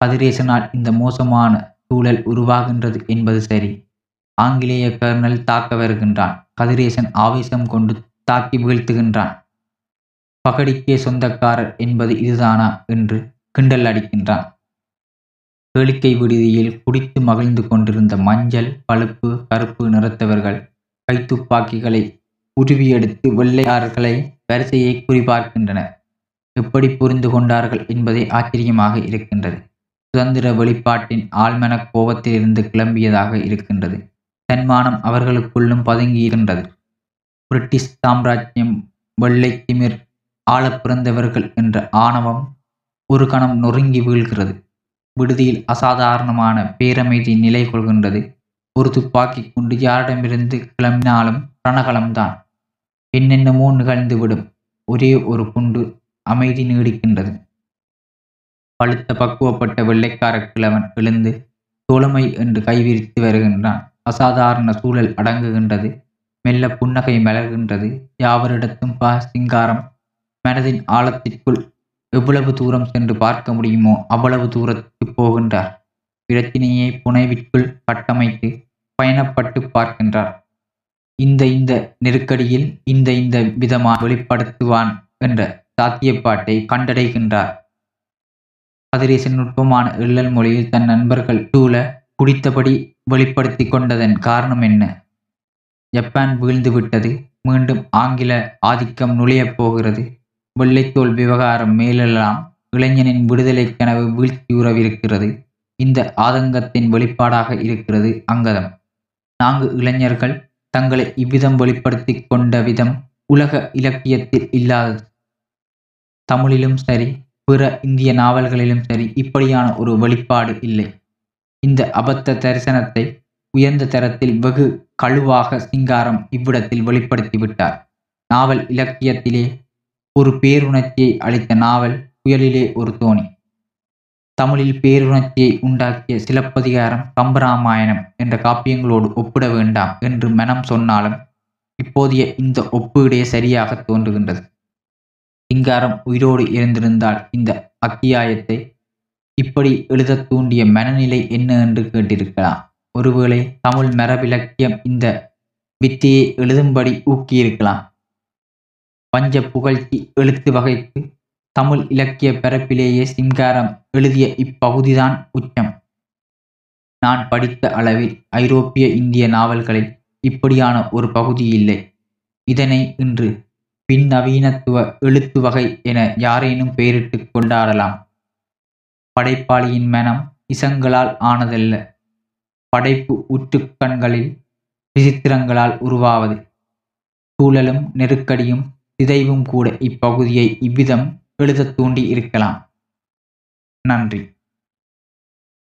கதிரேசனால் இந்த மோசமான சூழல் உருவாகின்றது என்பது சரி. ஆங்கிலேய கர்னல் தாக்க வருகின்றான். கதிரேசன் ஆவேசம் கொண்டு தாக்கி வீழ்த்துகின்றான். பகடிக்கே சொந்தக்காரர் என்பது இதுதானா என்று கிண்டல் அடிக்கின்றான். கேளிக்கை விடுதியில் குடித்து மகிழ்ந்து கொண்டிருந்த மஞ்சள் பழுப்பு கருப்பு நிறத்தவர்கள் கைத்துப்பாக்கிகளை உருவியெடுத்து வெள்ளையார்களை வரிசையை குறிபார்க்கின்றனர் எப்படி புரிந்து கொண்டார்கள் என்பதே ஆச்சரியமாக இருக்கின்றது. சுதந்திர வெளிப்பாட்டின் ஆழ்மன கோபத்திலிருந்து கிளம்பியதாக இருக்கின்றது. தன்மானம் அவர்களுக்குள்ளும் பதுங்கியிருந்தது. பிரிட்டிஷ் சாம்ராஜ்யம் வெள்ளை திமிர் ஆள பிறந்தவர்கள் என்ற ஆணவம் ஒரு கணம் நொறுங்கி வீழ்கிறது. விடுதியில் அசாதாரணமான பேரமைதி நிலை கொள்கின்றது ஒரு துப்பாக்கி குண்டு யாரிடமிருந்து கிளம்பினாலும் ரணகலம்தான் என்னென்னமோ நிகழ்ந்துவிடும் ஒரே ஒரு குண்டு அமைதி நீடிக்கின்றது. பழுத்த பக்குவப்பட்ட வெள்ளைக்கார கிழவன் எழுந்து தோழமை என்று கைவிரித்து வருகின்றான். அசாதாரண சூழல் அடங்குகின்றது. மெல்ல புன்னகை மலர்கின்றது. யாவரிடத்தும் பா சிங்காரம் மனதின் ஆழத்திற்குள் எவ்வளவு தூரம் சென்று பார்க்க முடியுமோ அவ்வளவு தூரத்துக்கு போகின்றார். பிரச்சினையை புனைவிற்குள் கட்டமைத்து பயணப்பட்டு பார்க்கின்றார். இந்த இந்த நெருக்கடியில் இந்த இந்த விதமாக வெளிப்படுத்துவான் என்ற சாத்தியப்பாட்டை கண்டடைகின்றார். கதிரேசன் நுட்பமான எள்ளல் மொழியில் தன் நண்பர்கள் டூல குடித்தபடி வெளிப்படுத்தி கொண்டதன் காரணம் என்ன? ஜப்பான் வீழ்ந்து விட்டது. மீண்டும் ஆங்கில ஆதிக்கம் நுழையப் போகிறது. வெள்ளைத்தோல் விவகாரம் மேலெல்லாம் இளைஞனின் விடுதலை கனவு வீழ்ச்சியுறவிருக்கிறது இந்த ஆதங்கத்தின் வெளிப்பாடாக இருக்கிறது அங்கதம். நான்கு இளைஞர்கள் தங்களை இவ்விதம் வெளிப்படுத்தி கொண்ட விதம் உலக இலக்கியத்தில் இல்லாதது. தமிழிலும் சரி பிற இந்திய நாவல்களிலும் சரி இப்படியான ஒரு வெளிப்பாடு இல்லை. இந்த அபத்த தரிசனத்தை உயர்ந்த தரத்தில் வெகு கழுவாக சிங்காரம் இவ்விடத்தில் வெளிப்படுத்திவிட்டார் நாவல் இலக்கியத்திலே ஒரு பேருணர்ச்சியை அளித்த நாவல் புயலிலே ஒரு தோணி. தமிழில் பேருணர்ச்சியை உண்டாக்கிய சிலப்பதிகாரம் கம்பராமாயணம் என்ற காப்பியங்களோடு ஒப்பிட வேண்டாம் என்று மனம் சொன்னாலும் இப்போதைய இந்த ஒப்பீடே சரியாக தோன்றுகின்றது. சிங்காரம் உயிரோடு இருந்திருந்தால் இந்த அத்தியாயத்தை இப்படி எழுதத் தூண்டிய மனநிலை என்ன என்று கேட்டிருக்கலாம். ஒருவேளை தமிழ் மரபிலக்கியம் இந்த வித்தியை எழுதும்படி ஊக்கியிருக்கலாம். பஞ்ச புகழ்ச்சி எழுத்து வகைக்கு தமிழ் இலக்கிய பரப்பிலேயே சிங்காரம் எழுதிய இப்பகுதிதான் உச்சம். நான் படித்த அளவில் ஐரோப்பிய இந்திய நாவல்களில் இப்படியான ஒரு பகுதி இல்லை. இதனை இன்று பின்னவீனத்துவ எழுத்து வகை என யாரேனும் பெயரிட்டு கொண்டாடலாம். படைப்பாளியின் மனம் இசங்களால் ஆனதல்ல. படைப்பு உற்றுக்கண்களில் விசித்திரங்களால் உருவாவது. சூழலும் நெருக்கடியும் சிதைவும் கூட இப்பகுதியை இவ்விதம் எழுதத் தூண்டி இருக்கலாம். நன்றி.